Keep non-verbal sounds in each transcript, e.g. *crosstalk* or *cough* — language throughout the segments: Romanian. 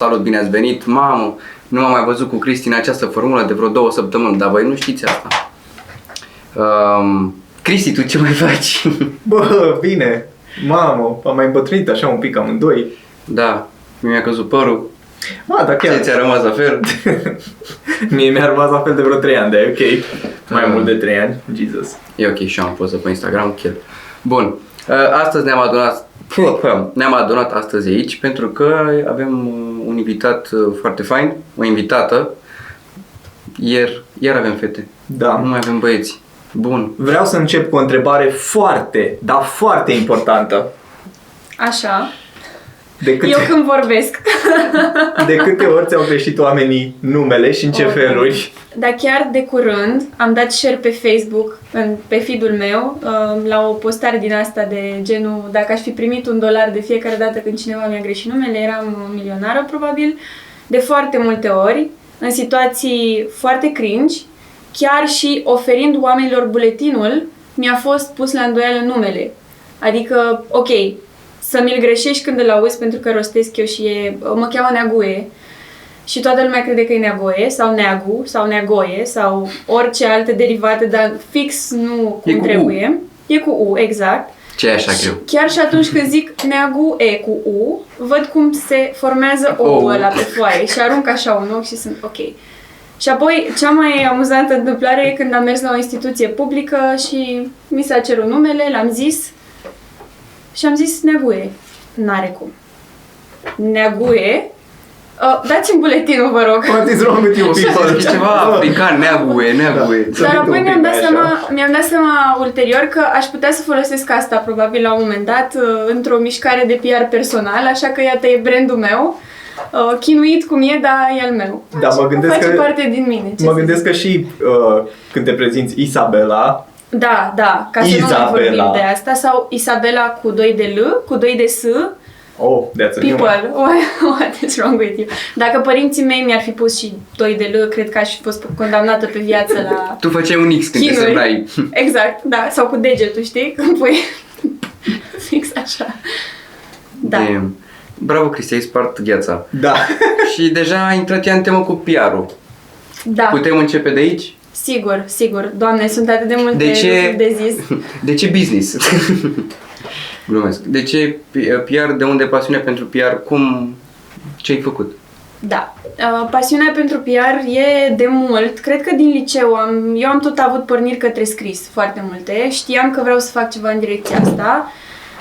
Salut, bine ați venit! Mamă, nu m-am mai văzut cu Cristi în această formulă de vreo două săptămâni, dar voi nu știți asta. Um, Cristi, tu ce mai faci? Bă, bine. Mamă, am mai îmbătrânit așa un pic amândoi. da, mi-a căzut părul, Ah, da, ție chiar. ți-a rămas la fel. *laughs* Mie mi-a rămas la fel de vreo 3 ani, dar e ok. Mai Ah. mult de 3 ani. Jesus. E ok și eu am poză pe Instagram, chiar. Bun, uh, astăzi ne-am adunat, ne-am adunat astăzi aici pentru că avem uh, un invitat uh, foarte fain, o invitată. Iar, iar avem fete, Da. nu mai avem băieți. Bun, Vreau să încep cu o întrebare foarte, dar foarte importantă. Așa. De câte, Eu când vorbesc. *laughs* de câte ori ți-au greșit oamenii numele și în ce Ok. feluri? Dar chiar de curând am dat share pe Facebook, în, pe feed-ul meu, um, la o postare din asta de genul dacă aș fi primit un dolar de fiecare dată când cineva mi-a greșit numele, eram milionară probabil, de foarte multe ori, în situații foarte cringe, chiar și oferind oamenilor buletinul, mi-a fost pus la îndoială numele. Adică, ok, să mi-l greșești când îl auzi pentru că rostesc eu și e, mă cheamă Neaguie, și toată lumea crede că e neagoie sau neagu sau neagoie sau orice alte derivate, dar fix nu E cum cu U. trebuie. E cu U, exact. ce e așa Și greu? chiar și atunci când zic neagu E cu U, văd cum se formează O. O-ul ăla pe foaie și arunc așa un ochi și sunt ok. Și apoi, cea mai amuzantă întâmplare e când am mers la o instituție publică și mi s-a cerut numele, l-am zis și am zis neaguie. N-are cum. Neaguie? Uh, dați-mi buletinul, vă rog. What is wrong with you people? E ceva african, neaguie, neaguie. Să Dar fii apoi un mi-am pic dat, mai seama, așa. mi-am dat seama ulterior că aș putea să folosesc asta probabil la un moment dat uh, într-o mișcare de PR personal, așa că iată e brandul meu. Uh, chinuit cum e, dar e al meu. Da, mă gândesc Face că- parte din mine. ce Mă să gândesc zic. că și uh, când te prezinți Isabela, Da, da, ca să nu mai Isabela. vorbim de asta. Sau Isabela cu 2 de L, cu 2 de S, oh, that's a new one. people. *laughs* What, what is wrong with you? Dacă părinții mei mi-ar fi pus și 2 de L, cred că aș fi fost condamnată pe viață la Tu făceai un X când te Chinuri. semnai. *laughs* Exact, da, sau cu degetul, știi? Când pui *laughs* fix așa. Da. Damn. Bravo, Cristi, ai spart gheața. Da. Și deja a intrat ea în temă cu PR-ul. Da, Putem începe de aici? Sigur, sigur. Doamne, sunt atât de multe De ce- lucruri de zis. *laughs* De ce business? *laughs* Glumesc. De ce PR? De unde pasiunea pentru PR? Cum? Ce ai făcut? Da. Uh, pasiunea pentru PR e de mult. Cred că din liceu am, eu am tot avut porniri către scris foarte multe. Știam că vreau să fac ceva în direcția asta.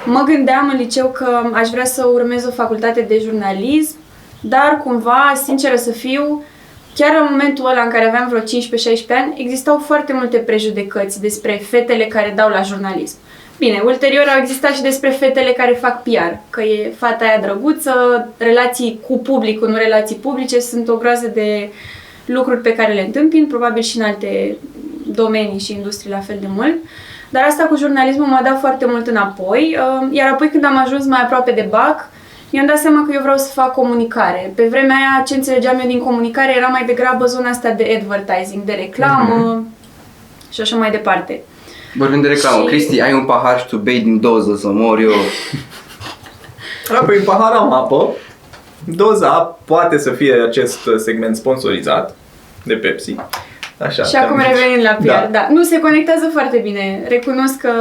Mă gândeam în liceu că aș vrea să urmez o facultate de jurnalism, dar cumva, sinceră să fiu, chiar în momentul ăla în care aveam vreo 15-16 ani, existau foarte multe prejudecăți despre fetele care dau la jurnalism. Bine, ulterior au existat și despre fetele care fac PR, că e fata aia drăguță, relații cu publicul, nu relații publice, sunt o groază de lucruri pe care le întâmpin, probabil și în alte domenii și industrii la fel de mult. Dar asta cu jurnalismul m-a dat foarte mult înapoi, uh, iar apoi când am ajuns mai aproape de BAC, mi-am dat seama că eu vreau să fac comunicare. Pe vremea aia, ce înțelegeam eu din comunicare era mai degrabă zona asta de advertising, de reclamă și așa mai departe. Vorbim de reclamă. Și- Cristi, ai un pahar și tu bei din doză să mor eu. *laughs* Apoi, în pahar am apă. Doza poate să fie acest segment sponsorizat de Pepsi. Așa. și acum te-am- revenind la PR, Da. da. Nu, se conectează foarte bine. Recunosc că,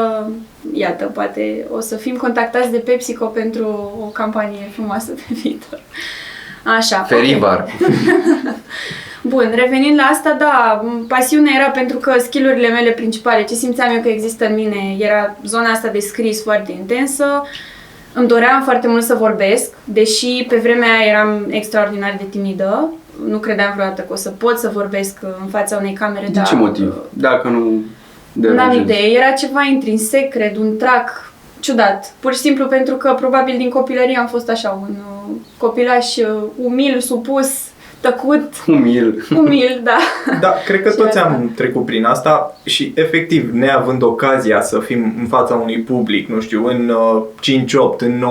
iată, poate o să fim contactați de PepsiCo pentru o campanie frumoasă pe viitor. Așa. ok. Ferivar. *laughs* Bun, revenind la asta, da, m, pasiunea era pentru că skillurile mele principale, ce simțeam eu că există în mine, era zona asta de scris foarte intensă. Îmi doream foarte mult să vorbesc, deși pe vremea aia eram extraordinar de timidă. Nu credeam vreodată că o să pot să vorbesc în fața unei camere. De dar, ce motiv? Dacă nu N-am deranjezi. idee, era ceva intrinsec, cred, un trac ciudat. Pur și simplu pentru că probabil din copilărie am fost așa, un uh, copilaș uh, umil, supus, tăcut, Umil. *laughs* umil, da. Da, cred că Și toți asta. am trecut prin asta și efectiv, neavând ocazia să fim în fața unui public, nu știu, în uh, 5-8, în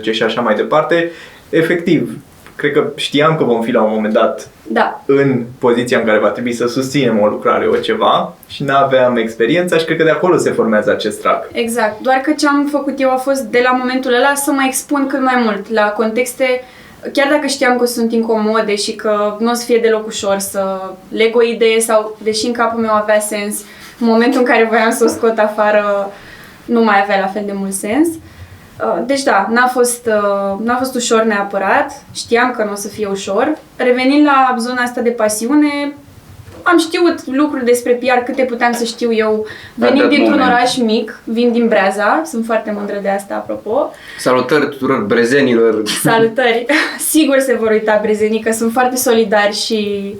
9-12 și așa mai departe, efectiv, cred că știam că vom fi la un moment dat Da, în poziția în care va trebui să susținem o lucrare, o ceva și nu aveam experiența și cred că de acolo se formează acest trac. exact. Doar că ce am făcut eu a fost de la momentul ăla să mă expun cât mai mult la contexte chiar dacă știam că sunt incomode și că nu o să fie deloc ușor să leg o idee sau, deși în capul meu avea sens, în momentul în care voiam să o scot afară, nu mai avea la fel de mult sens. Uh, Deci da, n-a fost, uh, n-a fost ușor neapărat, știam că nu o să fie ușor. Revenind la zona asta de pasiune, am știut lucruri despre PR câte puteam să știu eu, venind dat dintr-un moment. oraș mic, vin din Breaza, sunt foarte mândră de asta, apropo. Salutări tuturor brezenilor. Salutări! *laughs* Sigur se vor uita brezenii, că sunt foarte solidari și...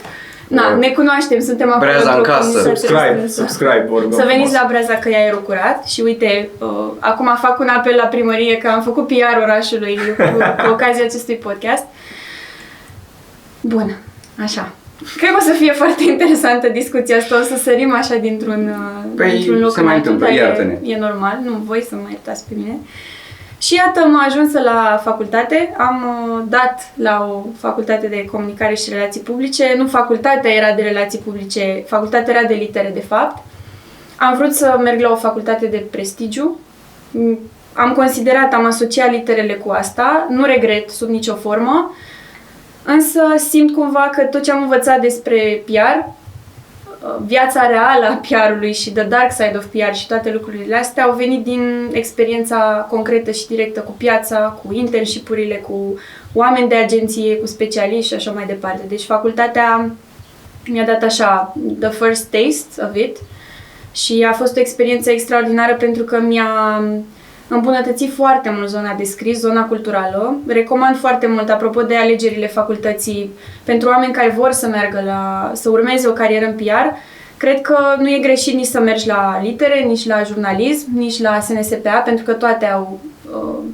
Na, Da. ne cunoaștem, suntem acolo Breaza în într-o casă. comunitate Subscribe, strânsă. subscribe, vă rugăm Să veniți frumos. la Breaza că e aerul curat și uite, uh, acum fac un apel la primărie că am făcut PR orașului cu, cu ocazia acestui podcast. Bun, așa. Cred că o să fie foarte interesantă discuția asta, o să sărim așa dintr-un, uh, Păi, dintr-un loc se în mai altul, întâmplă, dar iartă-ne. e, e normal, nu voi să mă iertați pe mine. Și iată, am ajuns la facultate, am uh, dat la o facultate de comunicare și relații publice, nu facultatea era de relații publice, facultatea era de litere de fapt. Am vrut să merg la o facultate de prestigiu, Mm, am considerat, am asociat literele cu asta, nu regret sub nicio formă, însă simt cumva că tot ce am învățat despre PR, uh, viața reală a PR-ului și the dark side of PR și toate lucrurile astea au venit din experiența concretă și directă cu piața, cu internship-urile, cu oameni de agenție, cu specialiști și așa mai departe. Deci facultatea mi-a dat așa the first taste of it și a fost o experiență extraordinară pentru că mi-a îmbunătățit foarte mult zona de scris, zona culturală. Recomand foarte mult, apropo de alegerile facultății, pentru oameni care vor să meargă la, să urmeze o carieră în PR, cred că nu e greșit nici să mergi la litere, nici la jurnalism, nici la SNSPA, pentru că toate au, uh,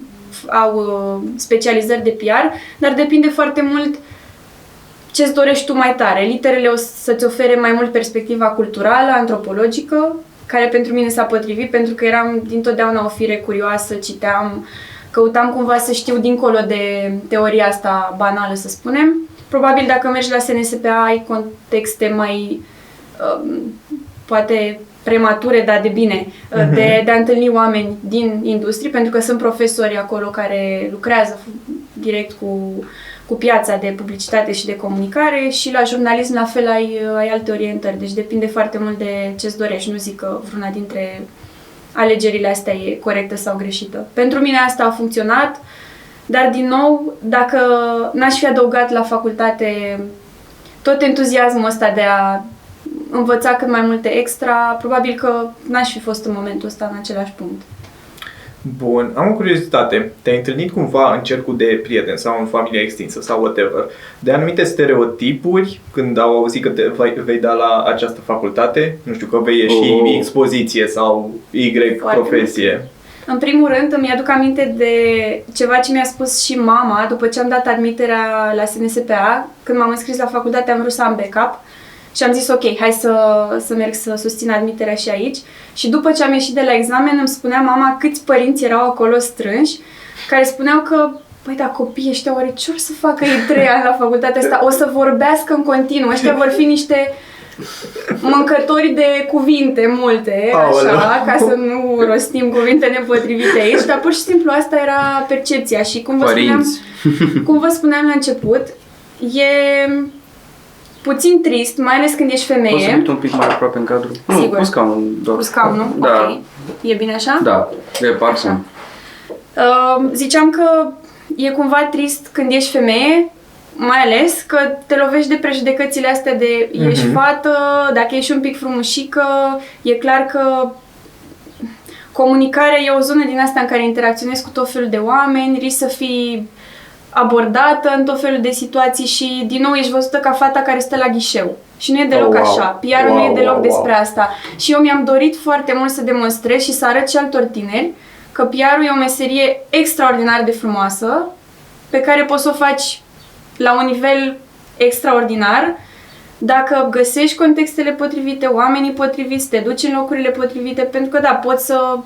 au uh, specializări de PR, dar depinde foarte mult ce-ți dorești tu mai tare. Literele o să-ți ofere mai mult perspectiva culturală, antropologică, care pentru mine s-a potrivit pentru că eram dintotdeauna o fire curioasă, citeam, căutam cumva să știu dincolo de teoria asta banală, să spunem. Probabil dacă mergi la SNSPA ai contexte mai, um, poate premature, dar de bine, uh, de, de a întâlni oameni din industrie, pentru că sunt profesori acolo care lucrează direct cu, cu piața de publicitate și de comunicare și la jurnalism la fel ai, ai alte orientări, deci depinde foarte mult de ce-ți dorești. Nu zic că vreuna dintre alegerile astea e corectă sau greșită. Pentru mine asta a funcționat, dar din nou, dacă n-aș fi adăugat la facultate tot entuziasmul ăsta de a învăța cât mai multe extra, probabil că n-aș fi fost în momentul ăsta în același punct. Bun, am o curiozitate. Te-ai întâlnit cumva în cercul de prieteni sau în familia extinsă sau whatever de anumite stereotipuri când au auzit că te vei, vei da la această facultate? Nu știu, că vei ieși Oh. expoziție sau Y Foarte profesie. În primul rând, îmi aduc aminte de ceva ce mi-a spus și mama după ce am dat admiterea la SNSPA. Când m-am înscris la facultate am vrut să am backup și am zis ok, hai să, să merg să susțin admiterea și aici. Și după ce am ieșit de la examen îmi spunea mama câți părinți erau acolo strânși care spuneau că Păi da, copiii ăștia oare ce or să facă ei trei ani la facultatea asta? O să vorbească în continuu. Ăștia vor fi niște mâncători de cuvinte multe, așa, Aoleu. ca să nu rostim cuvinte nepotrivite aici, dar pur și simplu asta era percepția și cum vă spuneam, Părinți. cum vă spuneam la început, e puțin trist, mai ales când ești Poți să femeie, ridici un pic mai aproape în cadru? Nu, Sigur. cu scaunul doar. cu scaunul, Da, ok. E bine așa? da, de parfum. Uh, ziceam că e cumva trist când ești femeie, mai ales că te lovești de prejudecățile astea de ești Mhm. fată, dacă ești un pic frumușică, e clar că comunicarea e o zonă din asta în care interacționezi cu tot felul de oameni, risci să fii abordată în tot felul de situații și din nou ești văzută ca fata care stă la ghișeu. Și nu e deloc Oh, wow. așa. PR-ul nu Wow, e deloc wow, despre wow. asta. Și eu mi-am dorit foarte mult să demonstrez și să arăt și altor tineri că PR-ul e o meserie extraordinar de frumoasă, pe care poți să o faci la un nivel extraordinar dacă găsești contextele potrivite, oamenii potriviți, te duci în locurile potrivite, pentru că da, poți să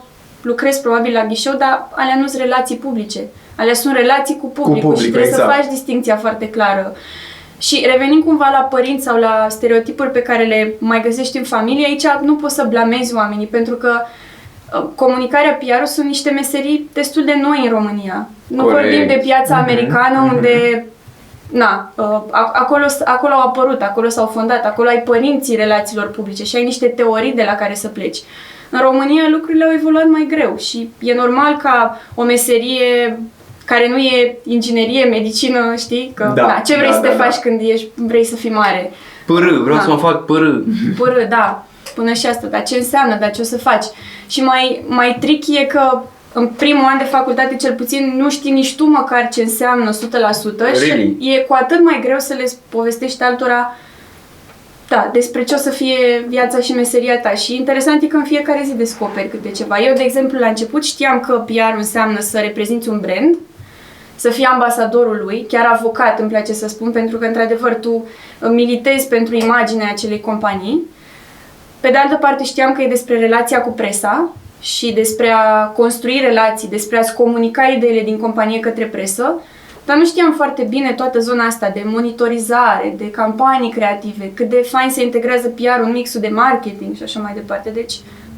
lucrezi probabil la ghișeu, dar alea nu sunt relații publice. Alea sunt relații cu publicul, publicul, și trebuie exact. să faci distinția foarte clară. Și revenind cumva la părinți sau la stereotipuri pe care le mai găsești în familie, aici nu poți să blamezi oamenii, pentru că uh, comunicarea PR sunt niște meserii destul de noi în România. Nu Corect. vorbim de piața Mhm, americană mhm. unde Na, uh, a- acolo, acolo au apărut, acolo s-au fondat, acolo ai părinții relațiilor publice și ai niște teorii de la care să pleci. În România lucrurile au evoluat mai greu și e normal ca o meserie care nu e inginerie, medicină, știi? Că, Da, na, ce vrei da, să te da, da. faci când ești, vrei să fii mare? Părâ, vreau Da. să mă fac părâ. *laughs* Pără, da, până și asta, dar ce înseamnă, dar ce o să faci? Și mai, mai tricky e că în primul an de facultate, cel puțin, nu știi nici tu măcar ce înseamnă 100% Really? și e cu atât mai greu să le povestești altora da, despre ce o să fie viața și meseria ta. Și interesant e că în fiecare zi descoperi câte ceva. Eu, de exemplu, la început știam că PR înseamnă să reprezinți un brand, să fii ambasadorul lui, chiar avocat îmi place să spun, pentru că într-adevăr tu uh, militezi pentru imaginea acelei companii. Pe de altă parte știam că e despre relația cu presa și despre a construi relații, despre a-ți comunica ideile din companie către presă, dar nu știam foarte bine toată zona asta de monitorizare, de campanii creative, cât de fain se integrează PR-ul în mixul de marketing și așa mai departe. Deci,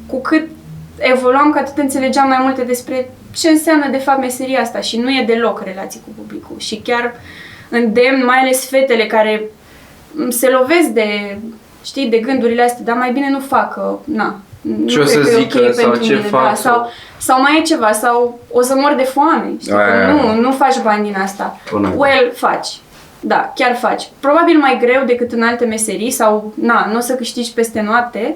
cu cât evoluam, cu atât înțelegeam mai multe despre ce înseamnă de fapt meseria asta și nu e deloc relații cu publicul. Și chiar îndemn, mai ales fetele care m, se lovesc de, știi, de gândurile astea, dar mai bine nu facă, na, nu Ce o cred să că e zică ok sau pentru ce mine, fac da, sau- sau, sau mai e ceva, sau o să mor de foame, știi, Aia, că aia. nu, nu faci bani din asta. Până- Well, faci. Da, chiar faci. Probabil mai greu decât în alte meserii sau, na, nu o să câștigi peste noapte,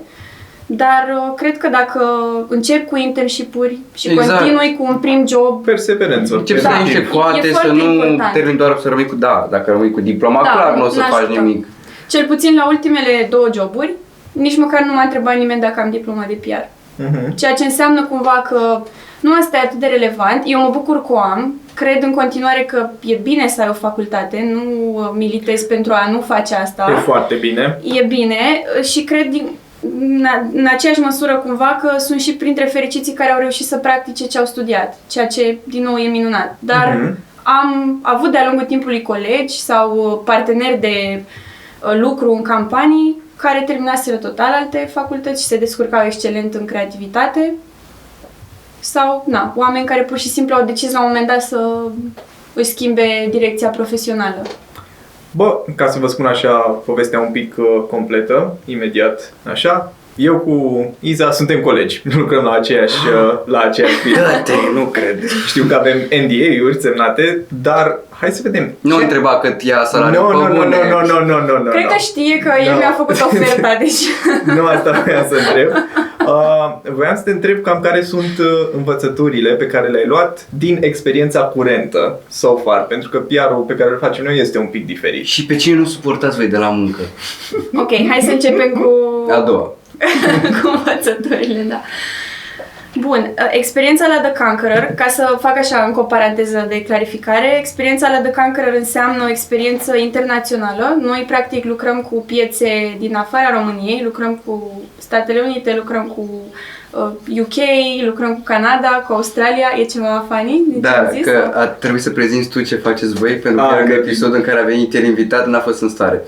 dar uh, cred că dacă începi cu internship-uri și Exact. continui cu un prim job, Perseverență. Încep să Da. iei niște E- e coate, să foarte nu important. termin doar să rămâi cu da. Dacă rămâi cu diploma, Da, clar nu o să n-ajută. faci nimic. cel puțin la ultimele două joburi, nici măcar nu m-a întrebat nimeni dacă am diploma de PR. Mhm. Ceea ce înseamnă cumva că nu asta e atât de relevant. Eu mă bucur că o am. Cred în continuare că e bine să ai o facultate, nu uh, militez pentru a nu face asta. E foarte bine. E bine uh, și cred din, în, în aceeași măsură cumva că sunt și printre fericiții care au reușit să practice ce au studiat, ceea ce din nou e minunat. Dar Mhm. am avut de-a lungul timpului colegi sau uh, parteneri de uh, lucru în campanii care terminaseră total alte facultăți și se descurcau excelent în creativitate sau, na, oameni care pur și simplu au decis la un moment dat să își schimbe direcția profesională. Bă, ca să vă spun așa povestea un pic uh, completă, imediat, așa, eu cu Iza suntem colegi, nu *laughs* lucrăm la aceeași, uh, la aceeași firmă. Dă-te, nu cred. Știu că avem NDA-uri semnate, dar hai să vedem. Nu Ce- întreba cât ia salariul Nu, pe nu, nu, bune. nu, nu, nu, nu, nu, nu. Cred că știe că el Da. mi-a făcut oferta, *laughs* deci... Nu asta voiam să întreb. Uh, voiam să te întreb cam care sunt uh, învățăturile pe care le-ai luat din experiența curentă so far, pentru că PR-ul pe care îl facem noi este un pic diferit. Și pe cine nu suportați voi de la muncă? Ok, hai să începem cu... A doua. *laughs* cu învățăturile, da. Bun, uh, experiența la The Conqueror, ca să fac așa încă o paranteză de clarificare, experiența la The Conqueror înseamnă o experiență internațională. Noi, practic, lucrăm cu piețe din afara României, lucrăm cu Statele Unite, lucrăm cu uh, UK, lucrăm cu Canada, cu Australia. E ceva funny? din ce Da, am zis, că sau? a trebuit să prezinți tu ce faceți voi, pentru Ah, că era un că- episod în care a venit el invitat, n-a fost în stare.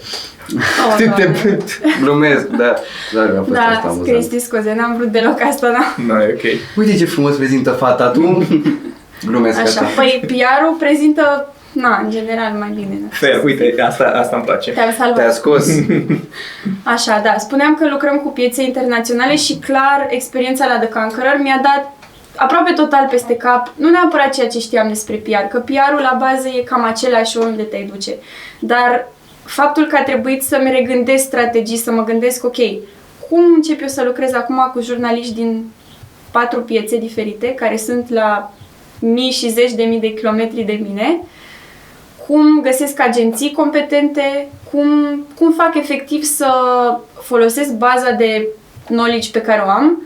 Oh, *laughs* Doamne. Glumesc, da. Da, a fost asta Da, amuzant. Cristi, scuze, n-am vrut deloc asta, da. Nu, e ok. Uite ce frumos prezintă fata tu. *laughs* Glumesc Așa, asta. păi PR-ul prezintă, na, în general mai bine. na. Fair, uite, asta, asta îmi place. Te-am salvat. Te-a scos. *laughs* Așa, da. Spuneam că lucrăm cu piețe internaționale și clar experiența la The Conqueror mi-a dat aproape total peste cap, nu neapărat ceea ce știam despre PR, că PR-ul la bază e cam același oriunde te duce. Dar faptul că a trebuit să-mi regândesc strategii, să mă gândesc, ok, cum încep eu să lucrez acum cu jurnaliști din patru piețe diferite, care sunt la mii și zeci de mii de kilometri de mine, cum găsesc agenții competente, cum, cum fac efectiv să folosesc baza de knowledge pe care o am,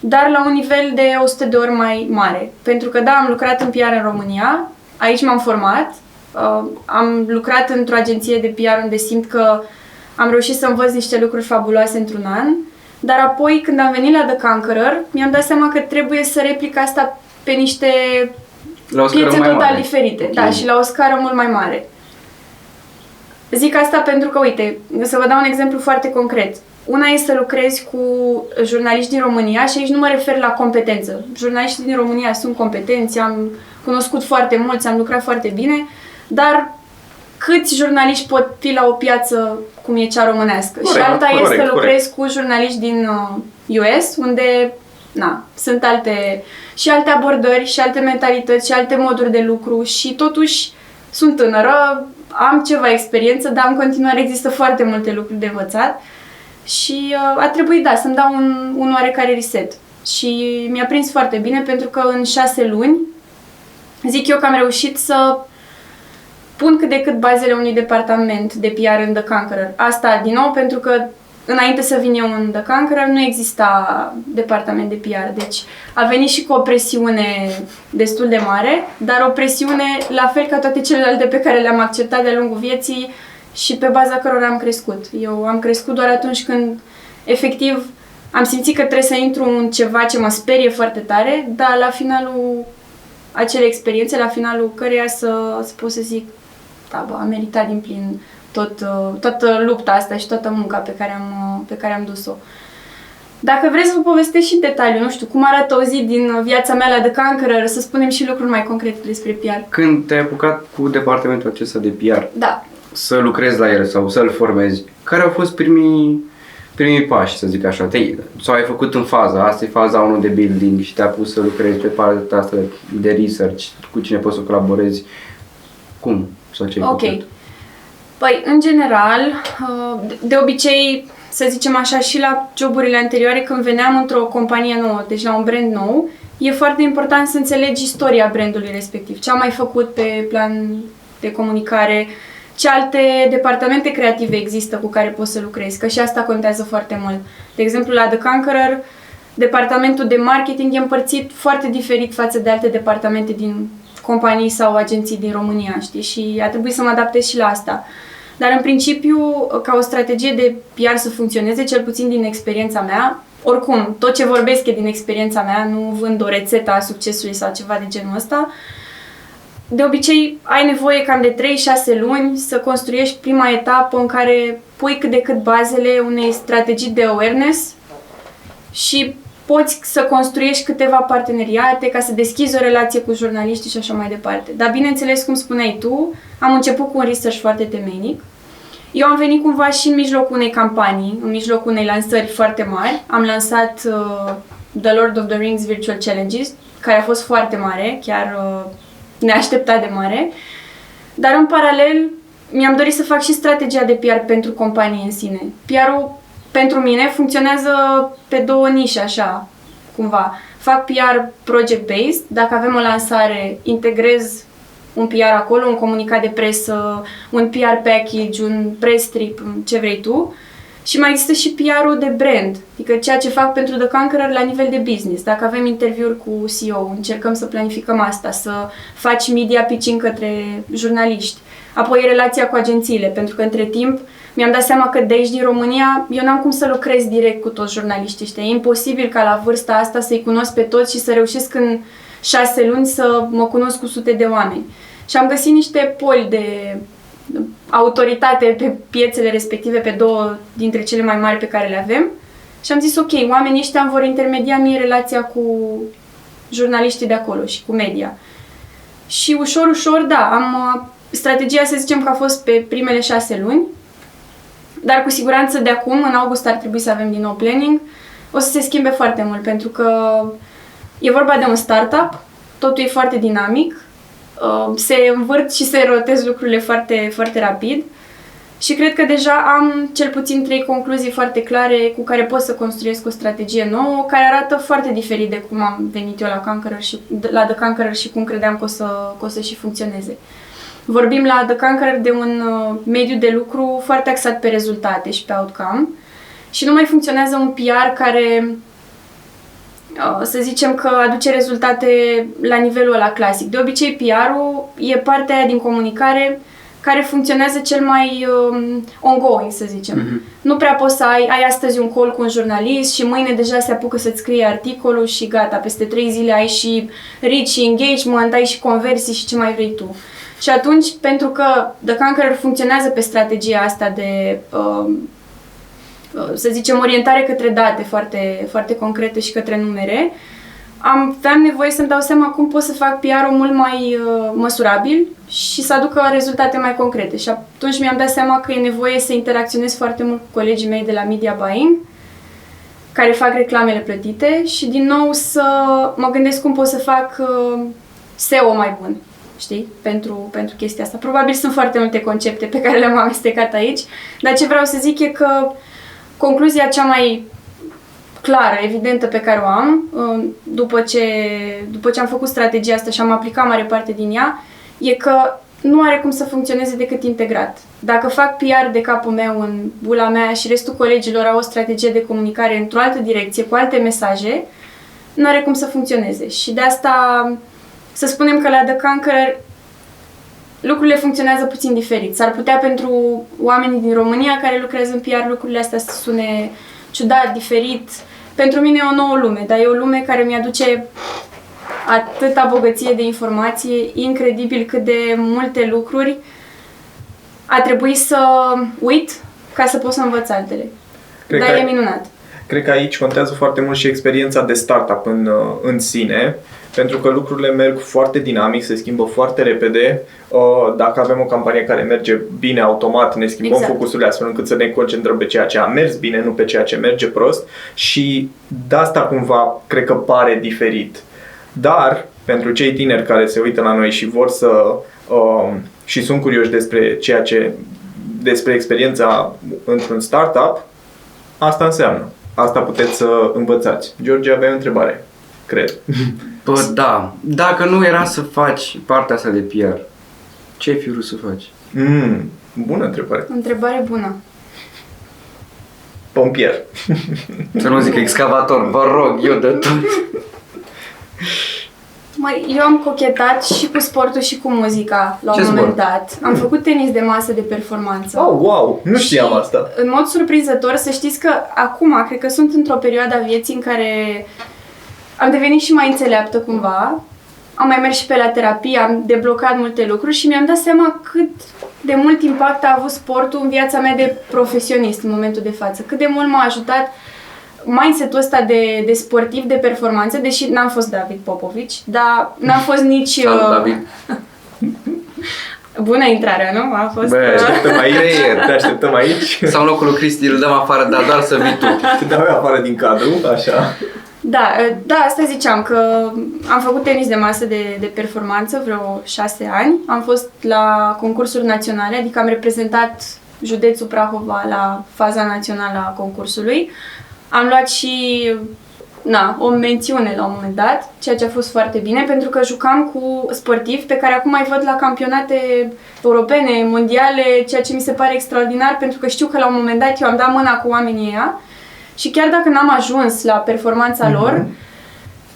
dar la un nivel de 100 de ori mai mare. Pentru că, da, am lucrat în PR în România, aici m-am format, uh, am lucrat într-o agenție de PR unde simt că am reușit să învăț niște lucruri fabuloase într-un an, dar apoi, când am venit la The Conqueror, mi-am dat seama că trebuie să replic asta pe niște La o scară piețe mai total mare. diferite, Ok. da, și la o scară mult mai mare. Zic asta pentru că, uite, să vă dau un exemplu foarte concret. Una este să lucrezi cu jurnaliști din România și aici nu mă refer la competență. Jurnaliștii din România sunt competenți, am cunoscut foarte mulți, am lucrat foarte bine, dar câți jurnaliști pot fi la o piață cum e cea românească? Corect, și alta corect, este să corect. lucrezi cu jurnaliști din uh, US, unde na, sunt alte și alte abordări, și alte mentalități, și alte moduri de lucru și totuși sunt tânără, am ceva experiență, dar în continuare există foarte multe lucruri de învățat și uh, a trebuit, da, să-mi dau un, un oarecare reset. Și mi-a prins foarte bine pentru că în șase luni zic eu că am reușit să pun cât de cât bazele unui departament de PR în The Conqueror. Asta, din nou, pentru că înainte să vin eu în The Conqueror nu exista departament de PR, deci a venit și cu o presiune destul de mare, dar o presiune la fel ca toate celelalte pe care le-am acceptat de-a lungul vieții și pe baza cărora am crescut. Eu am crescut doar atunci când, efectiv, am simțit că trebuie să intru în ceva ce mă sperie foarte tare, dar la finalul acele experiențe, la finalul căreia să, să pot să zic, da, bă, am meritat din plin tot, uh, toată lupta asta și toată munca pe care am, uh, pe care am dus-o. Dacă vreți să vă povestesc și detaliu, nu știu, cum arată o zi din viața mea la The Conqueror, să spunem și lucruri mai concrete despre PR. Când te-ai apucat cu departamentul acesta de PR, Da, să lucrezi la el sau să-l formezi, care au fost primii, primii pași, să zic așa? Te, sau ai făcut în faza, asta e faza 1 de building și te-a pus să lucrezi pe partea asta de research, cu cine poți să colaborezi, cum? Sau ce ai ok. făcut? Păi, în general, uh, de- de obicei, să zicem așa, și la joburile anterioare, când veneam într-o companie nouă, deci la un brand nou, e foarte important să înțelegi istoria brandului respectiv, ce am mai făcut pe plan de comunicare, ce alte departamente creative există cu care poți să lucrezi, că și asta contează foarte mult. De exemplu, la The Conqueror, departamentul de marketing e împărțit foarte diferit față de alte departamente din companii sau agenții din România, știi? Și a trebuit să mă adaptez și la asta. Dar în principiu, ca o strategie de PR să funcționeze, cel puțin din experiența mea, oricum, tot ce vorbesc e din experiența mea, nu vând o rețetă a succesului sau ceva de genul ăsta, de obicei ai nevoie cam de 3-6 luni să construiești prima etapă în care pui cât de cât bazele unei strategii de awareness și poți să construiești câteva parteneriate ca să deschizi o relație cu jurnaliștii și așa mai departe. Dar bineînțeles, cum spuneai tu, am început cu un research foarte temeinic. Eu am venit cumva și în mijlocul unei campanii, în mijlocul unei lansări foarte mari. Am lansat uh, The Lord of the Rings Virtual Challenges, care a fost foarte mare, chiar uh, neașteptat de mare. Dar în paralel mi-am dorit să fac și strategia de PR pentru companie în sine. PR-ul pentru mine funcționează pe două nișe așa, cumva. Fac PR project-based, dacă avem o lansare, integrez un PR acolo, un comunicat de presă, un PR package, un press trip, ce vrei tu. Și mai există și PR-ul de brand, adică ceea ce fac pentru The Conqueror la nivel de business. Dacă avem interviuri cu CEO, încercăm să planificăm asta, să faci media pitching către jurnaliști. Apoi relația cu agențiile, pentru că între timp mi-am dat seama că de aici din România eu n-am cum să lucrez direct cu toți jurnaliștii ăștia. E imposibil ca la vârsta asta să-i cunosc pe toți și să reușesc în șase luni să mă cunosc cu sute de oameni. Și am găsit niște poli de autoritate pe piețele respective, pe două dintre cele mai mari pe care le avem. Și am zis, ok, oamenii ăștia îmi vor intermedia mie relația cu jurnaliștii de acolo și cu media. Și ușor, ușor, da, am strategia să zicem că a fost pe primele șase luni, dar cu siguranță de acum, în august, ar trebui să avem din nou planning. O să se schimbe foarte mult, pentru că e vorba de un startup, totul e foarte dinamic, se învârt și se rotez lucrurile foarte, foarte rapid și cred că deja am cel puțin trei concluzii foarte clare cu care pot să construiesc o strategie nouă, care arată foarte diferit de cum am venit eu la Conqueror și, la The Conqueror și cum credeam că o să, că o să și funcționeze. Vorbim la The Conqueror de un uh, mediu de lucru foarte axat pe rezultate și pe outcome și nu mai funcționează un PR care uh, să zicem că aduce rezultate la nivelul ăla clasic. De obicei, PR-ul e partea aia din comunicare care funcționează cel mai um, ongoing, să zicem. Mm-hmm. Nu prea poți să ai, ai astăzi un call cu un jurnalist și mâine deja se apucă să-ți scrie articolul și gata, peste trei zile ai și reach și engagement, ai și conversii și ce mai vrei tu. Și atunci, pentru că The Conqueror funcționează pe strategia asta de, uh, uh, să zicem, orientare către date foarte, foarte concrete și către numere, am, aveam nevoie să-mi dau seama cum pot să fac PR-ul mult mai uh, măsurabil și să aducă rezultate mai concrete. Și atunci mi-am dat seama că e nevoie să interacționez foarte mult cu colegii mei de la Media Buying, care fac reclamele plătite și din nou să mă gândesc cum pot să fac uh, SEO mai bun, știi, pentru, pentru chestia asta. Probabil sunt foarte multe concepte pe care le-am amestecat aici, dar ce vreau să zic e că concluzia cea mai clară, evidentă pe care o am, uh, după ce, după ce am făcut strategia asta și am aplicat mare parte din ea, e că nu are cum să funcționeze decât integrat. Dacă fac PR de capul meu în bula mea și restul colegilor au o strategie de comunicare într-o altă direcție, cu alte mesaje, nu are cum să funcționeze. Și de asta, să spunem că la The Conqueror lucrurile funcționează puțin diferit. S-ar putea pentru oamenii din România care lucrează în PR lucrurile astea să sune ciudat, diferit. Pentru mine e o nouă lume, dar e o lume care mi-aduce atâta bogăție de informație, incredibil cât de multe lucruri a trebuit să uit ca să pot să învăț altele. Cred Dar că e minunat. Cred că aici contează foarte mult și experiența de startup în, uh, în sine, pentru că lucrurile merg foarte dinamic, se schimbă foarte repede. Uh, Dacă avem o campanie care merge bine automat, ne schimbăm Exact. focusurile astfel încât să ne concentrăm pe ceea ce a mers bine, nu pe ceea ce merge prost și de asta cumva cred că pare diferit. Dar pentru cei tineri care se uită la noi și vor să uh, și sunt curioși despre ceea ce despre experiența într-un startup, asta înseamnă. Asta puteți să învățați. George, aveai o întrebare, cred. *laughs* Bă, da. Dacă nu era să faci partea asta de PR, ce ai fi vrut să faci? Mm, bună întrebare. Întrebare bună. Pompier. Să nu zic excavator, vă rog, eu de tot. Mai, eu am cochetat și cu sportul și cu muzica la un Ce moment sport? dat. Am făcut tenis de masă de performanță. Oh, wow! Nu știam Și, asta. În mod surprinzător, să știți că acum, cred că sunt într-o perioadă a vieții în care am devenit și mai înțeleaptă cumva. Am mai mers și pe la terapie, am deblocat multe lucruri și mi-am dat seama cât de mult impact a avut sportul în viața mea de profesionist în momentul de față. Cât de mult m-a ajutat mindset-ul ăsta de, de sportiv, de performanță, deși n-am fost David Popovici, dar n-am fost nici... *laughs* Salut, uh, David. *laughs* Bună intrarea, nu? A fost... Bă, uh, Te așteptăm aici. Creier. *laughs* Te așteptăm aici. Sau în locul lui Cristi îl dăm afară, dar doar să vii tu. Te dau eu afară din cadru, așa. Da, da, asta ziceam, că am făcut tenis de masă de, de performanță vreo șase ani. Am fost la concursuri naționale, adică am reprezentat județul Prahova la faza națională a concursului. Am luat și na, o mențiune la un moment dat, ceea ce a fost foarte bine, pentru că jucam cu sportivi pe care acum mai văd la campionate europene, mondiale, ceea ce mi se pare extraordinar, pentru că știu că la un moment dat eu am dat mâna cu oamenii ăia și chiar dacă n-am ajuns la performanța lor,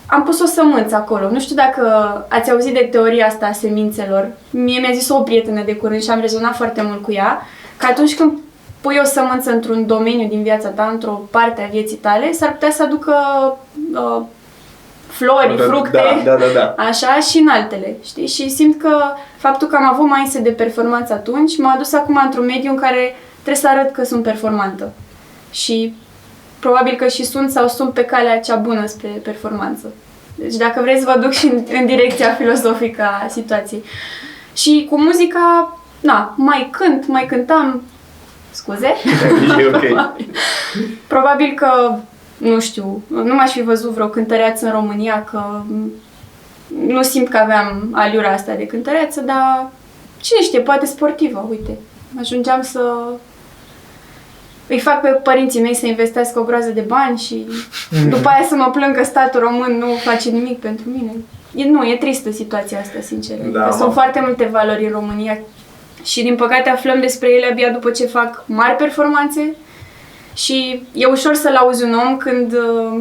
am pus o sămânță acolo. Nu știu dacă ați auzit de teoria asta a semințelor. Mie mi-a zis o prietenă de curând și am rezonat foarte mult cu ea, că atunci când pui o sămânță într-un domeniu din viața ta, într-o parte a vieții tale, s-ar putea să aducă uh, flori, Da, fructe, Da, da, da, da. *laughs* așa și în altele, știi? Și simt că faptul că am avut mindset de performanță atunci m-a adus acum într-un mediu în care trebuie să arăt că sunt performantă. Și probabil că și sunt sau sunt pe calea cea bună spre performanță. Deci dacă vreți vă duc și în, în direcția filozofică a situației. Și cu muzica, na, mai cânt, mai cântam, scuze, E ok. *laughs* Probabil că, nu știu, nu m-aș fi văzut vreo cântăreață în România, că nu simt că aveam aliura asta de cântăreață, dar cine știe, poate sportivă, uite. Ajungeam să îi fac pe părinții mei să investească o groază de bani și după aia să mă plâng că statul român nu face nimic pentru mine. E, nu, e tristă situația asta, sincer. Da, Că mă. sunt foarte multe valori în România și din păcate aflăm despre ele abia după ce fac mari performanțe și e ușor să-l auzi un om când uh,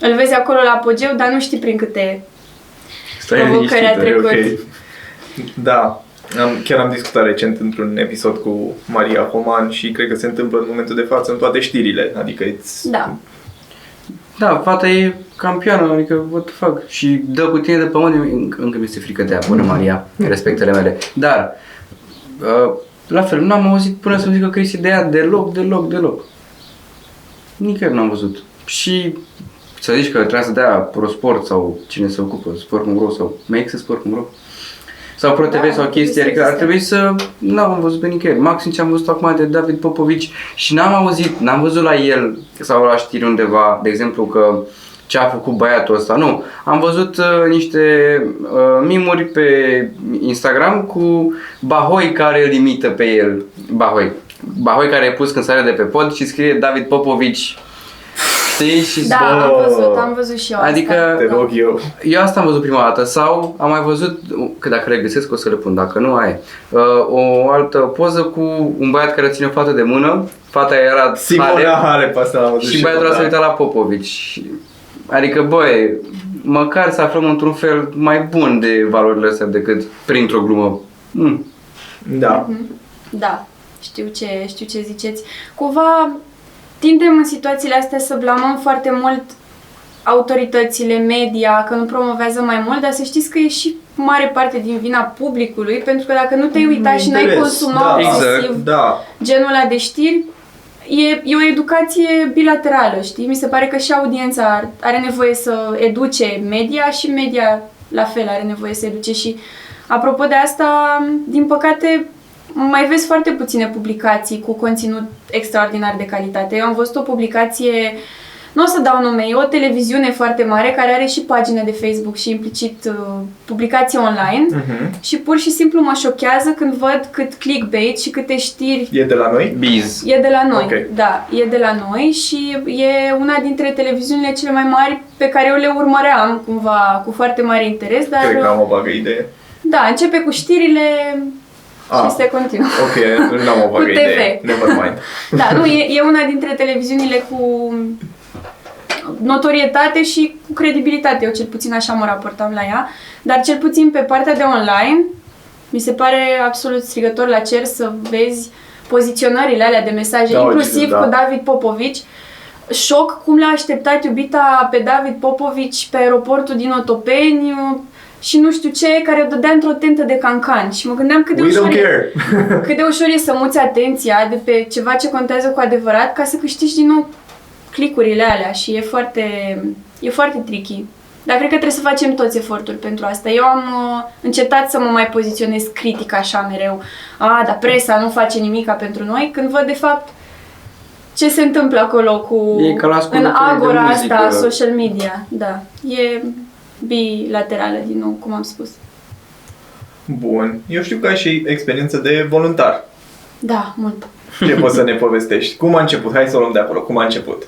îl vezi acolo la apogeu, dar nu știi prin câte Stai provocări a liniștită, trecut. ok. Da. Am, chiar am discutat recent într-un episod cu Maria Homan și cred că se întâmplă în momentul de față în toate știrile. Adică it's, Da. Da, fata e campioană, adică what the fuck. Și dă cu tine de pământ, încă, încă mi este frică de ea, bună Maria, respectele mele. Dar, uh, la fel, nu am auzit până să-mi zică Cristi de ea deloc, deloc, deloc. Nicăieri n-am văzut. Și să zici că trebuia să dea ProSport sau cine se ocupă, Sport.ro sau mai există Sport.ro? Sau ProTV Da, sau chestii, există, adică ar există. trebui să... N-am văzut pe nicăieri. Maxim ce am văzut acum de David Popovici și n-am auzit, n-am văzut la el sau la știri undeva, de exemplu că ce a făcut băiatul ăsta. Nu, am văzut uh, niște uh, mimuri pe Instagram cu Bahoi care îl imită pe el. Bahoi. Bahoi care e pus când sare de pe pod și scrie David Popovici. Știi? Și Da, Bă. am văzut, am văzut și eu Adică- asta. Te Da. rog eu. Eu asta am văzut prima dată sau am mai văzut, că dacă le găsesc o să le pun, dacă nu ai, uh, o altă poză cu un băiat care ține o fată de mână, fata era Simona Halep, asta l-am văzut și eu, băiatul ăsta da. se uita la Popovici. Adică, băi, măcar să aflăm într-un fel mai bun de valorile astea decât printr-o glumă. Mm. Da. Da, știu ce, știu ce ziceți. Cumva tindem în situațiile astea să blamăm foarte mult autoritățile, media, că nu promovează mai mult, dar să știți că e și mare parte din vina publicului, pentru că dacă nu te-ai uitat și n-ai Interes, consumat da. excesiv Exact, Da. genul ăla de știri, e, e o educație bilaterală, știi? Mi se pare că și audiența ar- are nevoie să educe media și media la fel are nevoie să educe și apropo de asta, din păcate, mai vezi foarte puține publicații cu conținut extraordinar de calitate. Eu am văzut o publicație, nu o să dau nume, e o televiziune foarte mare care are și pagină de Facebook și implicit uh, publicație online Mhm. și pur și simplu mă șochează când văd cât clickbait și câte știri E de la noi? Biz. E de la noi, Ok. da, e de la noi și e una dintre televiziunile cele mai mari pe care eu le urmăream cumva cu foarte mare interes, dar Cred că am o vagă idee. da, începe cu știrile Ah. și se continuă. Ok, n-am o Cu vagă TV. idee. Never mind. *laughs* Da, nu, e, e una dintre televiziunile cu notorietate și cu credibilitate. Eu cel puțin așa mă raportam la ea. Dar cel puțin pe partea de online, mi se pare absolut strigător la cer să vezi poziționările alea de mesaje, Da, inclusiv uite, da. cu David Popovici. Șoc cum l-a așteptat iubita pe David Popovici pe aeroportul din Otopeni și nu știu ce, care o dădea într-o tentă de cancan. Și mă gândeam cât de We ușor don't e- care. *laughs* cât de ușor e să muți atenția de pe ceva ce contează cu adevărat ca să câștigi din nou clicurile alea și e foarte, e foarte tricky. Dar cred că trebuie să facem toți eforturi pentru asta. Eu am uh, încetat să mă mai poziționez critic așa mereu. A, dar presa nu face nimica pentru noi, când văd de fapt ce se întâmplă acolo cu E ca la în ascultătorii de agora muzică. asta social media. Da, e bilaterală din nou, cum am spus. Bun. Eu știu că ai și experiență de voluntar. Da, mult. Ce poți să ne povestești? Cum a început? Hai să o luăm de acolo. Cum a început?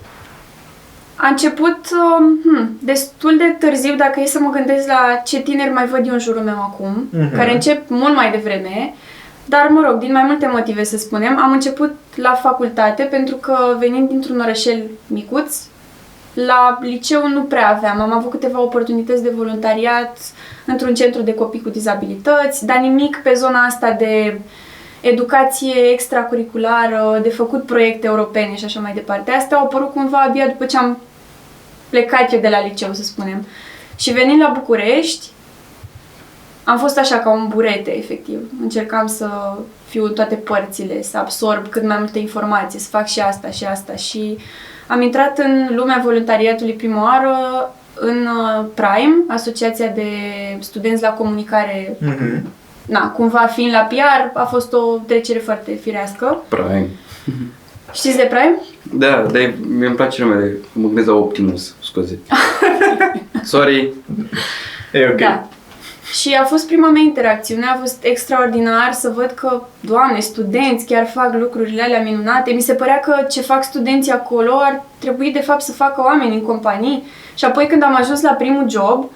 A început um, hmm, destul de târziu, dacă e să mă gândesc la ce tineri mai văd eu în jurul meu acum, Mhm. care încep mult mai devreme, dar mă rog, din mai multe motive să spunem, am început la facultate pentru că venind dintr-un orășel micuț, la liceu nu prea aveam. Am avut câteva oportunități de voluntariat într-un centru de copii cu dizabilități, dar nimic pe zona asta de educație extracurriculară, de făcut proiecte europene și așa mai departe. Astea au apărut cumva abia după ce am plecat eu de la liceu, să spunem. Și venind la București, am fost așa ca un burete, efectiv. Încercam să fiu în toate părțile, să absorb cât mai multe informații, să fac și asta și asta și am intrat în lumea voluntariatului prima oară în uh, Prime, Asociația de Studenți la Comunicare Mhm. na, cumva fiind la PR, a fost o trecere foarte firească. Prime. Știți de Prime? Da, dar mi îmi place numele. Mă gândesc la Optimus, scuze. *laughs* Sorry. E ok. Da. Și a fost prima mea interacțiune, a fost extraordinar să văd că, doamne, studenți chiar fac lucrurile alea minunate. Mi se părea că ce fac studenții acolo ar trebui de fapt să facă oameni în companii. Și apoi când am ajuns la primul job,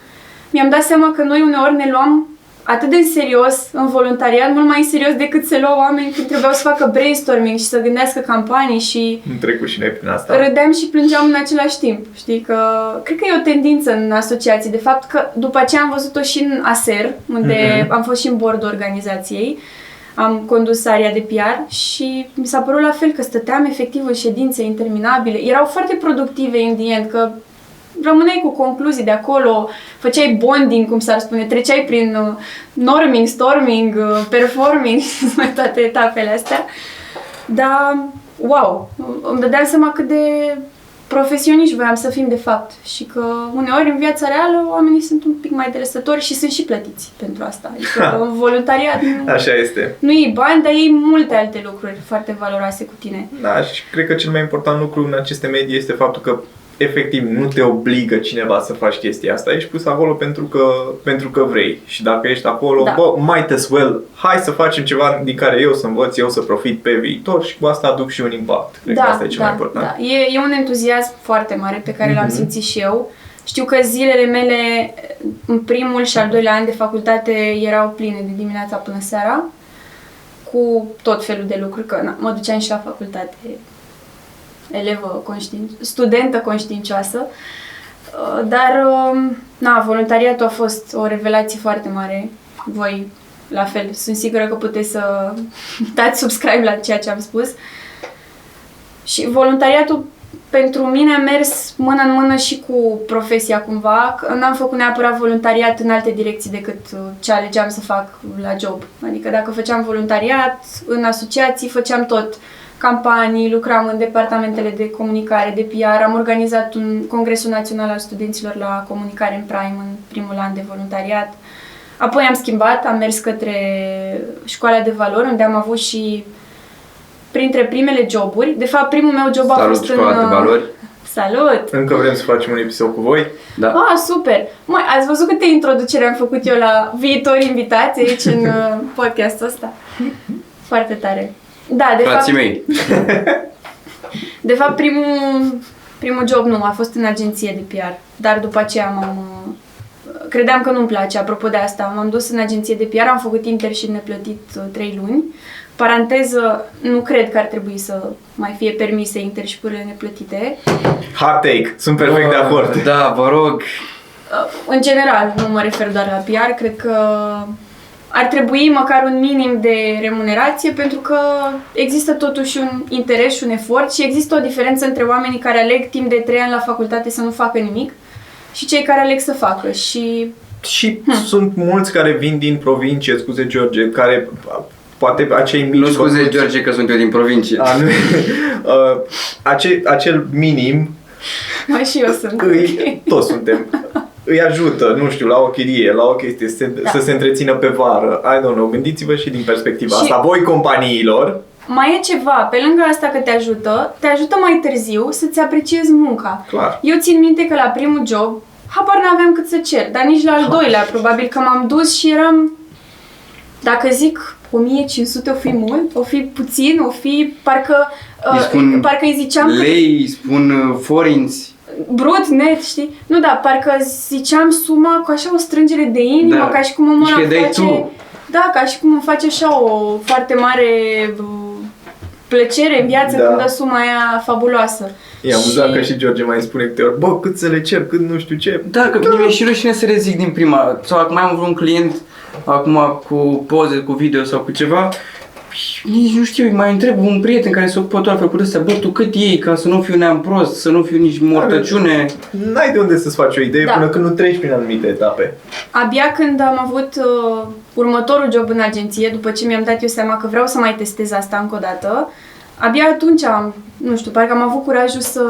mi-am dat seama că noi uneori ne luam atât de în serios în voluntariat, mult mai în serios decât se luau oameni când trebuiau să facă brainstorming și să gândească campanii și Am trecut și noi prin asta. râdeam și plângeam în același timp. Știi că cred că e o tendință în asociații. De fapt că după aceea am văzut-o și în ASER, unde Mhm. am fost și în bordul organizației. Am condus area de PR și mi s-a părut la fel că stăteam efectiv în ședințe interminabile. Erau foarte productive in the end, că rămâneai cu concluzii de acolo, făceai bonding, cum s-ar spune, treceai prin uh, norming, storming, uh, performing, *laughs* mai toate etapele astea. Dar, wow, îmi dădeam seama cât de profesioniști voiam să fim de fapt și că uneori în viața reală oamenii sunt un pic mai interesători și sunt și plătiți pentru asta. Adică în voluntariat nu, Așa este. nu iei bani, dar iei multe alte lucruri foarte valoroase cu tine. Da, și cred că cel mai important lucru în aceste medii este faptul că efectiv nu te obligă cineva să faci chestia asta. Ești pus acolo pentru că, pentru că vrei. Și dacă ești acolo, Da. bă, might as well, hai să facem ceva din care eu să învăț, eu să profit pe viitor și cu asta aduc și un impact. Cred că asta e cel mai important. Da. E, e un entuziasm foarte mare pe care l-am Mhm. simțit și eu. Știu că zilele mele în primul și al doilea an de facultate erau pline de dimineața până seara cu tot felul de lucruri, că na, mă duceam și la facultate elevă conștient, studentă conștiincioasă. Uh, Dar, um, na, voluntariatul a fost o revelație foarte mare. Voi, la fel, sunt sigură că puteți să *laughs* dați subscribe la ceea ce am spus. Și voluntariatul pentru mine a mers mână în mână și cu profesia cumva. că N-am făcut neapărat voluntariat în alte direcții decât uh, ce alegeam să fac la job. Adică dacă făceam voluntariat în asociații, făceam tot campanii, lucram în departamentele de comunicare, de PR, am organizat un congresul național al studenților la comunicare în Prime în primul an de voluntariat. Apoi am schimbat, am mers către școala de valori, unde am avut și printre primele joburi. De fapt, primul meu job a Salut, fost școala în... de valori. Salut! Încă vrem să facem un episod cu voi. Da. Ah, super! Mai, ați văzut câte introducere am făcut eu la viitori invitați aici în *laughs* uh, podcastul ăsta? Foarte tare. Da, de Frații fapt, mei. de fapt primul, primul job nu, a fost în agenție de PR. Dar după aceea m-am... uh, Credeam că nu-mi place, apropo de asta. M-am dus în agenție de PR, am făcut internship neplătit uh, 3 luni. Paranteză, nu cred că ar trebui să mai fie permise internship-urile neplătite. Hot take. Sunt perfect de acord. Da, vă rog. Uh, în general, nu mă refer doar la PR, cred că ar trebui măcar un minim de remunerație pentru că există totuși un interes și un efort și există o diferență între oamenii care aleg timp de 3 ani la facultate să nu facă nimic și cei care aleg să facă și Și sunt mulți care vin din provincie, scuze George, care poate acei mici... Nu scuze, bănuți- George, că sunt eu din provincie. A, nu, *laughs* uh, ace, acel minim mai și eu sunt. îi, toți suntem. Îi ajută, nu știu, la o chirie, la o chestie, să se, Da. să se întrețină pe vară. I don't know, gândiți-vă și din perspectiva Și- asta. Voi companiilor, Mai e ceva, pe lângă asta că te ajută, te ajută mai târziu să-ți apreciezi munca. clar. Eu țin minte că la primul job, habar n-aveam cât să cer, dar nici la al doilea, probabil că m-am dus și eram, dacă zic 1500 o fi mult, o fi puțin, o fi, parcă, Îi uh, spun parcă îi ziceam că Lei, spun uh, forinți. Brut, net, știi? Nu, da, parcă ziceam suma cu așa o strângere de inimă, Da. ca și cum omul Și ăla că dai face... tu. Da, ca și cum îmi face așa o foarte mare uh, plăcere în viață Da. când dă suma aia fabuloasă. E amuzant că și George mai spune câte ori, bă, cât să le cer, cât nu știu ce. Da, că mi-e și rușine să le zic din prima. Sau acum am vreun client, acum cu poze, cu video sau cu ceva, nici nu știu, mai întreb un prieten care se ocupă doar cu astea, bă, tu cât iei ca să nu fiu neam prost, să nu fiu nici mortăciune. N-ai de unde să-ți faci o idee Da. până când nu treci prin anumite etape. Abia când am avut uh, următorul job în agenție, după ce mi-am dat eu seama că vreau să mai testez asta încă o dată, abia atunci am, nu știu, parcă am avut curajul să,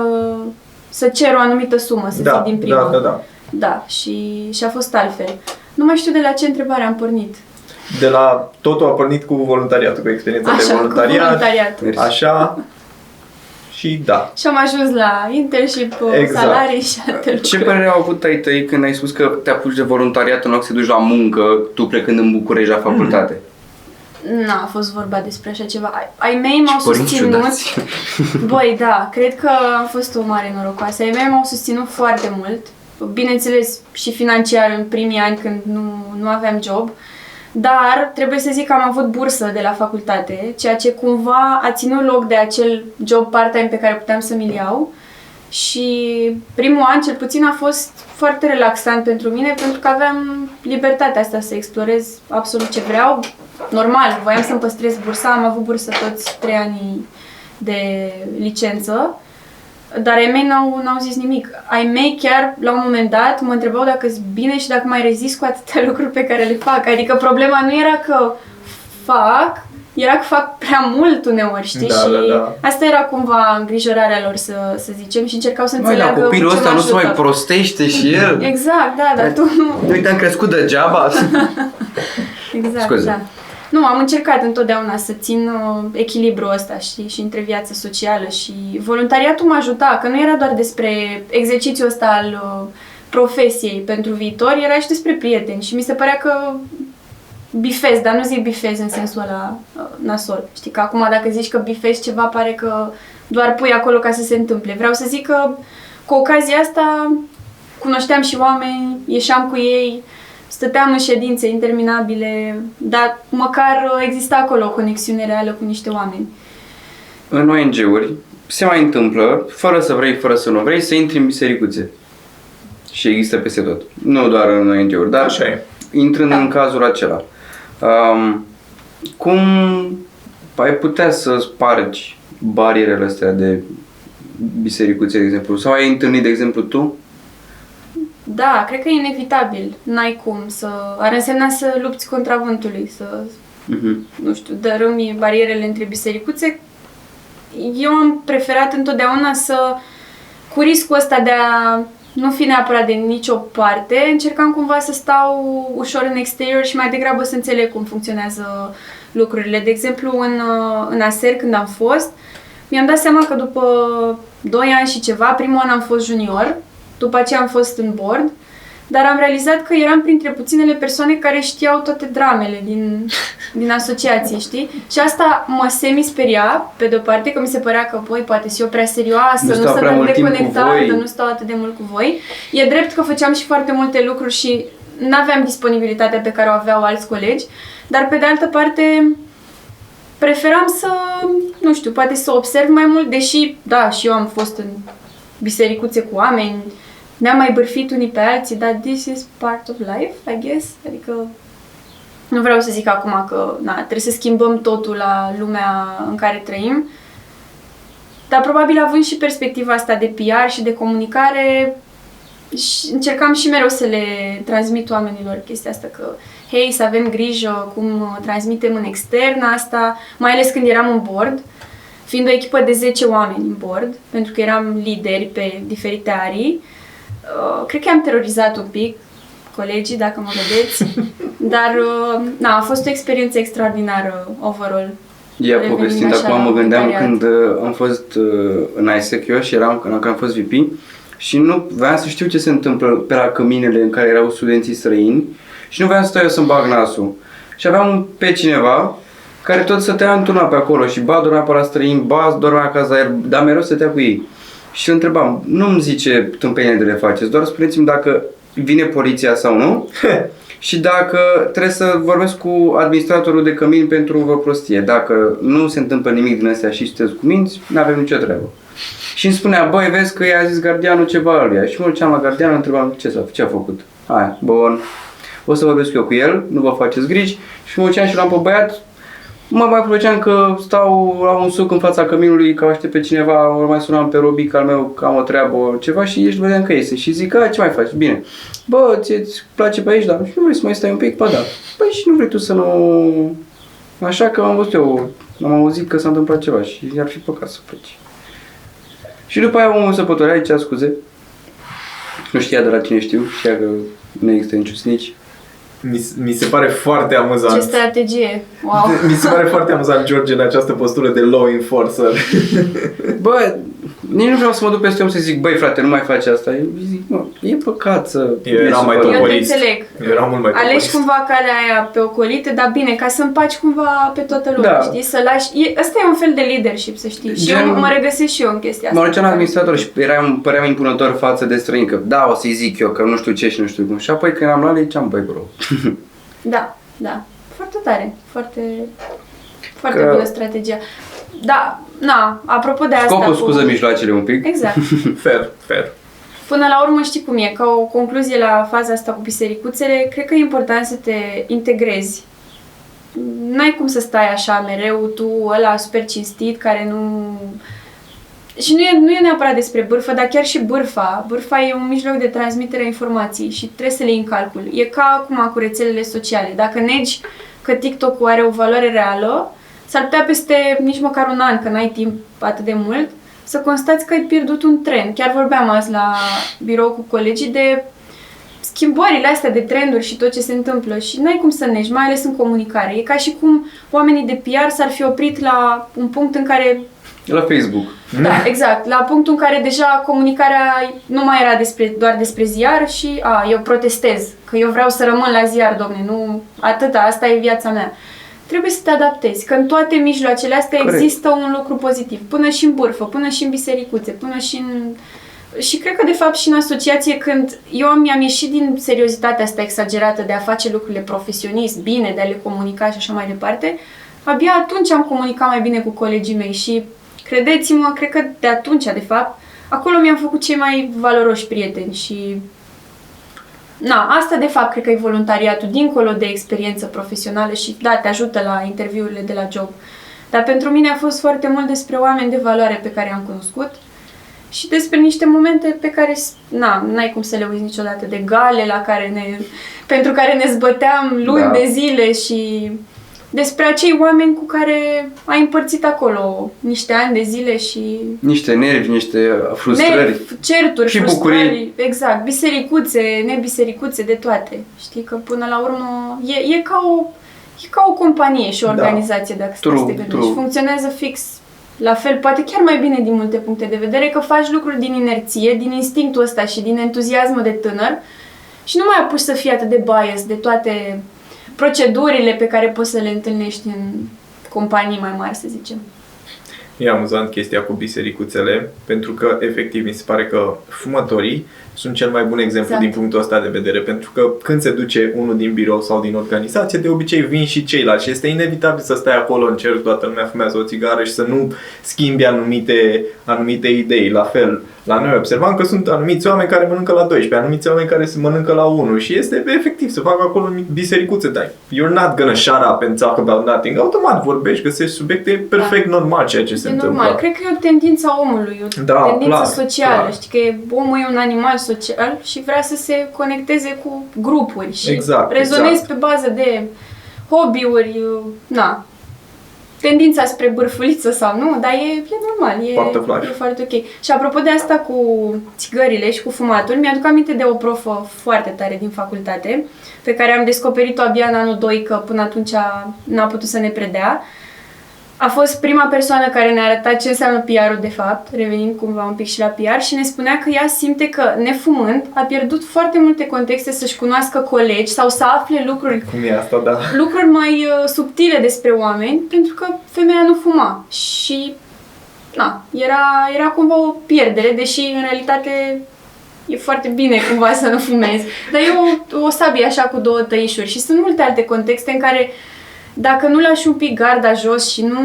să cer o anumită sumă, să Da, zic din prima. da, da, da. Da, și, și a fost altfel. Nu mai știu de la ce întrebare am pornit. De la totul a pornit cu voluntariatul, cu experiența de Așa, cu voluntariat. voluntariat. Mersi. Așa. Și da. Și am ajuns la internship, uh, Exact. salarii și alte lucruri. Ce părere au avut ai tăi când ai spus că te apuci de voluntariat în loc să te duci la muncă, tu plecând în București la facultate? N-a fost vorba despre așa ceva. Ai, ai mei m-au Părinți susținut. ciudați. *laughs* Băi, da, cred că am fost o mare norocoasă. Ai mei m-au susținut foarte mult. Bineînțeles, și financiar în primii ani când nu, nu aveam job. Dar trebuie să zic că am avut bursă de la facultate, ceea ce cumva a ținut loc de acel job part-time pe care puteam să mi-l iau. Și primul an, cel puțin, a fost foarte relaxant pentru mine, pentru că aveam libertatea asta să explorez absolut ce vreau. Normal, voiam să-mi păstrez bursa, am avut bursă toți trei ani de licență Dar ai mei n-au, n-au zis nimic. Ai mei chiar, la un moment dat, mă întrebau dacă sunt bine și dacă mai rezist cu atâtea *laughs* lucruri pe care le fac. Adică problema nu era că fac, era că fac prea mult uneori, știi? Da, și da, da. asta era cumva îngrijorarea lor, să, să zicem, și încercau să Măi, înțeleagă la copilul ce ăsta mă nu se mai ajută. prostește și el. Exact, da, dar tu nu... Uite, am crescut degeaba. *laughs* Exact, Scuze. da. Nu, am încercat întotdeauna să țin uh, echilibrul ăsta, știi, și între viața socială și voluntariatul mă ajuta, că nu era doar despre exercițiul ăsta al uh, profesiei pentru viitor, era și despre prieteni și mi se părea că bifez, dar nu zic bifez în sensul ăla uh, nasol. Știi, că acum dacă zici că bifezi ceva, pare că doar pui acolo ca să se întâmple. Vreau să zic că cu ocazia asta cunoșteam și oameni, ieșeam cu ei, stăteam în ședințe interminabile, dar măcar uh, exista acolo o conexiune reală cu niște oameni. În ONG-uri se mai întâmplă, fără să vrei, fără să nu vrei, să intri în bisericuțe. Și există peste tot. Nu doar în ONG-uri, dar Așa e. intrând în cazul acela. Um, cum ai putea să spargi barierele astea de bisericuțe, de exemplu? Sau ai întâlnit, de exemplu, tu? Da, cred că e inevitabil. N-ai cum să... Ar însemna să lupți contra vântului, să, Mhm. nu știu, dărâmi barierele între bisericuțe. Eu am preferat întotdeauna să, cu riscul ăsta de a nu fi neapărat de nicio parte, încercam cumva să stau ușor în exterior și mai degrabă să înțeleg cum funcționează lucrurile. De exemplu, în, uh, în ASER, când am fost, mi-am dat seama că după 2 ani și ceva, primul an am fost junior, după aceea am fost în board, dar am realizat că eram printre puținele persoane care știau toate dramele din, din asociație, știi? Și asta mă semi-speria, pe de-o parte, că mi se părea că, voi, poate și eu prea serioasă, Nu nu, stau sunt prea atât mult de timp cu conectată, voi. nu stau atât de mult cu voi. E drept că făceam și foarte multe lucruri și n-aveam disponibilitatea pe care o aveau alți colegi, dar pe de altă parte preferam să, nu știu, poate să observ mai mult, deși, da, și eu am fost în bisericuțe cu oameni, ne-am mai bârfit unii pe alții, dar this is part of life, I guess. Adică nu vreau să zic acum că na, trebuie să schimbăm totul la lumea în care trăim, dar probabil având și perspectiva asta de PR și de comunicare, și încercam și mereu să le transmit oamenilor chestia asta că hei, să avem grijă cum transmitem în extern asta, mai ales când eram în board, fiind o echipă de 10 oameni în board, pentru că eram lideri pe diferite arii, uh, cred că am terorizat un pic colegii, dacă mă vedeți, *laughs* dar uh, na, a fost o experiență extraordinară overall. Ia Revenim povestind, așa acum la mă gândeam voluntariat. când uh, am fost uh, în ISEC eu și eram, când am fost VP și nu voiam să știu ce se întâmplă pe la căminele în care erau studenții străini și nu voiam să stau eu să-mi bag nasul. Și aveam pe cineva care tot stătea într-una pe acolo și ba dormea pe la străini, ba dormea acasă, la el, dar mereu stătea cu ei. Și îl întrebam, nu-mi zice tâmpenie de le faceți, doar spuneți-mi dacă vine poliția sau nu *laughs* și dacă trebuie să vorbesc cu administratorul de cămin pentru o prostie. Dacă nu se întâmplă nimic din astea și sunteți cu minți, nu avem nicio treabă. Și îmi spunea, băi, vezi că i-a zis gardianul ceva aluia. Și mă duceam la gardian, îl întrebam ce, s-a, ce a făcut. Hai, bun. O să vorbesc eu cu el, nu vă faceți griji. Și mă duceam și l-am pe băiat. Mă mai plăceam că stau la un suc în fața căminului, că aștept pe cineva, ori mai sunam pe Robic al meu că am o treabă, ceva și ești vedeam că iese. Și zic, a, ce mai faci? Bine. Bă, ți-ți place pe aici? Da. Și nu vrei să mai stai un pic? Ba da. Păi și nu vrei tu să nu... Așa că am văzut eu, am auzit că s-a întâmplat ceva și ar fi păcat să pleci. Și după aia omul se pătorea, zicea scuze. Nu știa de la cine știu, știa că nu există niciun snitch. Mi, mi se pare foarte amuzant. Ce strategie! Wow! *laughs* Mi se pare foarte amuzant, George, în această postură de law enforcer. *laughs* Bă, nici nu vreau să mă duc peste om să zic, băi frate, nu mai faci asta. Eu zic, mă, e păcat să... Eu eram mai supărat. Eu te topolist. înțeleg. Eu eram mult mai Alegi topolist. cumva calea aia pe ocolite, dar bine, ca să împaci cumva pe toată lumea, Da. știi? Să lași... E, ăsta e un fel de leadership, să știi. Și Gen- eu mă regăsesc și eu în chestia Mă asta. duceam la administrator și eram, păream impunător față de străini, că da, o să-i zic eu, că nu știu ce și nu știu cum. Și apoi când eram la ele, ziceam, băi bro. *laughs* Da, da. Foarte tare. Foarte, foarte Că- bună strategia. Da, na, apropo de asta... Scopul cu- scuză mijloacele un pic. Exact. *laughs* Fair, fair. Până la urmă știi cum e, ca o concluzie la faza asta cu bisericuțele, cred că e important să te integrezi. N-ai cum să stai așa mereu, tu ăla super cinstit, care nu... și nu e, nu e neapărat despre bârfă, dar chiar și bârfa. Bârfa e un mijloc de transmitere a informației și trebuie să le iei în calcul. E ca acum cu rețelele sociale. Dacă negi că TikTok-ul are o valoare reală, s-ar putea peste nici măcar un an, că n-ai timp atât de mult, să constați că ai pierdut un trend. Chiar vorbeam azi la birou cu colegii de schimbările astea de trenduri și tot ce se întâmplă și n-ai cum să negi, mai ales în comunicare. E ca și cum oamenii de PR s-ar fi oprit la un punct în care La Facebook. da, exact. La punctul în care deja comunicarea nu mai era despre, doar despre ziar și a, eu protestez, că eu vreau să rămân la ziar, domne, nu atâta, asta e viața mea. Trebuie să te adaptezi, că în toate mijloacele astea Corect. există un lucru pozitiv, până și în bârfă, până și în bisericuțe, până și în... Și cred că, de fapt, și în asociație, când eu mi-am ieșit din seriozitatea asta exagerată de a face lucrurile profesionist, bine, de a le comunica și așa mai departe, abia atunci am comunicat mai bine cu colegii mei și credeți-mă, cred că de atunci, de fapt, acolo mi-am făcut cei mai valoroși prieteni și Na, asta de fapt cred că e voluntariatul, dincolo de experiență profesională și da, te ajută la interviurile de la job. Dar pentru mine a fost foarte mult despre oameni de valoare pe care i-am cunoscut și despre niște momente pe care, na, n-ai cum să le uiți niciodată, de gale la care ne, pentru care ne zbăteam luni Da. de zile și despre acei oameni cu care ai împărțit acolo niște ani de zile și Niște nervi, niște frustrări. Nervi, certuri, Și frustrări, bucurii. exact, bisericuțe, nebisericuțe, de toate. Știi că până la urmă e, e ca o e ca o companie și o Da. organizație, dacă stai True, să te gândești. true. Funcționează fix la fel, poate chiar mai bine din multe puncte de vedere, că faci lucruri din inerție, din instinctul ăsta și din entuziasmul de tânăr și nu mai apuci să fii atât de bias de toate procedurile pe care poți să le întâlnești în companii mai mari, să zicem. E amuzant chestia cu bisericuțele, pentru că, efectiv, mi se pare că fumătorii sunt cel mai bun exemplu Exact. din punctul ăsta de vedere, pentru că când se duce unul din birou sau din organizație, de obicei vin și ceilalți și este inevitabil să stai acolo în cer, toată lumea fumează o țigară și să nu schimbi anumite, anumite idei. La fel, la noi observam că sunt anumiți oameni care mănâncă la 12, anumiți oameni care se mănâncă la 1 și este efectiv să facă acolo bisericuțe, dar you're not gonna shut up and talk about nothing. Automat vorbești, găsești subiecte perfect normal ceea ce se e întâmplă. normal. Cred că e o tendință a omului, o Da, tendință clar, socială. clar. Știi că e, omul e un animal social și vrea să se conecteze cu grupuri și Exact, rezonezi exact. pe bază de hobby-uri, na, tendința spre bârfuliță sau nu, dar e, e normal, e, Foarte clar. e foarte ok. Și apropo de asta cu țigările și cu fumatul, mi-aduc aminte de o profă foarte tare din facultate, pe care am descoperit-o abia în anul 2, că până atunci n-a putut să ne predea. A fost prima persoană care ne-a arătat ce înseamnă PR-ul de fapt, revenind cumva un pic și la PR și ne spunea că ea simte că, nefumând, a pierdut foarte multe contexte să-și cunoască colegi sau să afle lucruri Cum e asta, da? lucruri mai uh, subtile despre oameni, pentru că femeia nu fuma. Și, na, era, era cumva o pierdere, deși în realitate e foarte bine cumva să nu fumezi. Dar e o, o sabie așa cu două tăișuri și sunt multe alte contexte în care dacă nu lași un pic garda jos și nu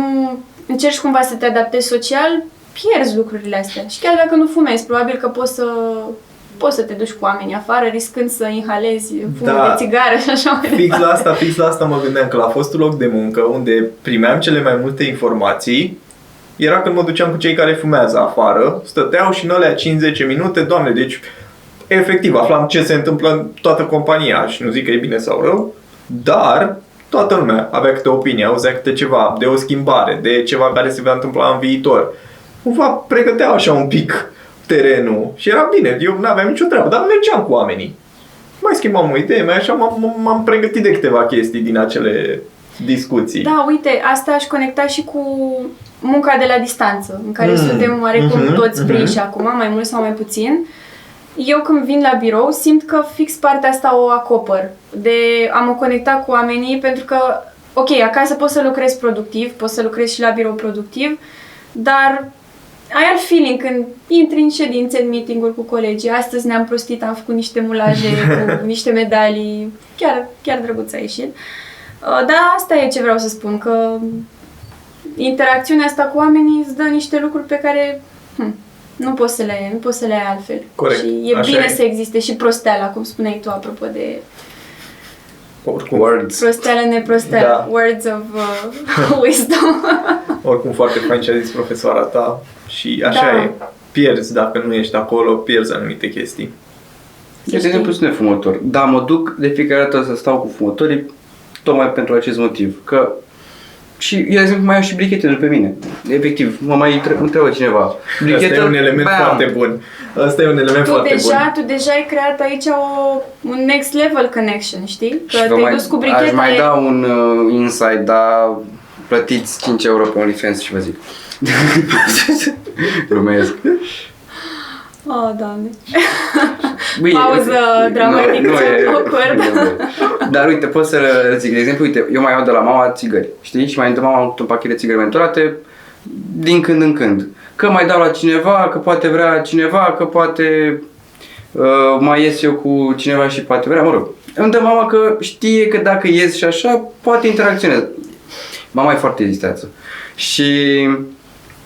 încerci cumva să te adaptezi social, pierzi lucrurile astea. Și chiar dacă nu fumezi, probabil că poți să poți să te duci cu oamenii afară, riscând să inhalezi fumul Da. de țigară și așa mai Fix la asta, fix la asta mă gândeam, că la fostul loc de muncă, unde primeam cele mai multe informații, era când mă duceam cu cei care fumează afară, stăteau și în alea 5-10 minute, doamne, deci efectiv aflam ce se întâmplă în toată compania și nu zic că e bine sau rău, dar toată lumea avea câte o opinie, auzea câte ceva de o schimbare, de ceva care se va întâmpla în viitor. Cumva pregăteau așa un pic terenul și era bine, eu nu aveam nicio treabă, dar mergeam cu oamenii mai schimbam o idee, mai așa m-am, m-am pregătit de câteva chestii din acele discuții. Da, uite, asta aș conecta și cu munca de la distanță, în care Mm, suntem oarecum mhm, toți prinși mhm. acum, mai mult sau mai puțin. Eu când vin la birou simt că fix partea asta o acopăr, de a mă conecta cu oamenii, pentru că, ok, acasă poți să lucrezi productiv, poți să lucrezi și la birou productiv, dar ai alt feeling când intri în ședințe, în meeting-uri cu colegii. Astăzi ne-am prostit, am făcut niște mulaje *laughs* cu niște medalii, chiar, chiar drăguț a ieșit. Uh, Dar asta e ce vreau să spun, că interacțiunea asta cu oamenii îți dă niște lucruri pe care hm, nu poți să le, nu poți să le ai altfel. Corect, Și e așa bine e. să existe și prosteala, cum spuneai tu, apropo de oricum, Words. Prosteală, neprosteală. Da. Words of uh, *laughs* wisdom. oricum foarte fain ce a zis profesoara ta și așa Da. e. Pierzi dacă nu ești acolo, pierzi anumite chestii. De exemplu, sunt fumător. Da, mă duc de fiecare dată să stau cu fumătorii tocmai pentru acest motiv. Că și eu, de exemplu, mai am și brichete după mine. Efectiv, mă mai tre- întreabă cineva. Asta e un element bam. foarte bun. Asta e un element tu foarte deja, bun. tu deja ai creat aici o, un next level connection, știi? Că Și vă te-ai mai, dus cu aș bricheta mai e- da un uh, insight, dar plătiți 5 euro pe OnlyFans și vă zic. *laughs* Glumesc. Oh, doamne. Bine, Pauză dramatică, nu, nu e, awkward. nu e. Dar uite, pot să le zic, de exemplu, uite, eu mai iau de la mama țigări, știi? Și mai dă mama un pachet de țigări mentorate din când în când. Că mai dau la cineva, că poate vrea cineva, că poate uh, mai ies eu cu cineva și poate vrea, mă rog. Îmi dă mama că știe că dacă ies și așa, poate interacționez. Mama e foarte ezisteață. Și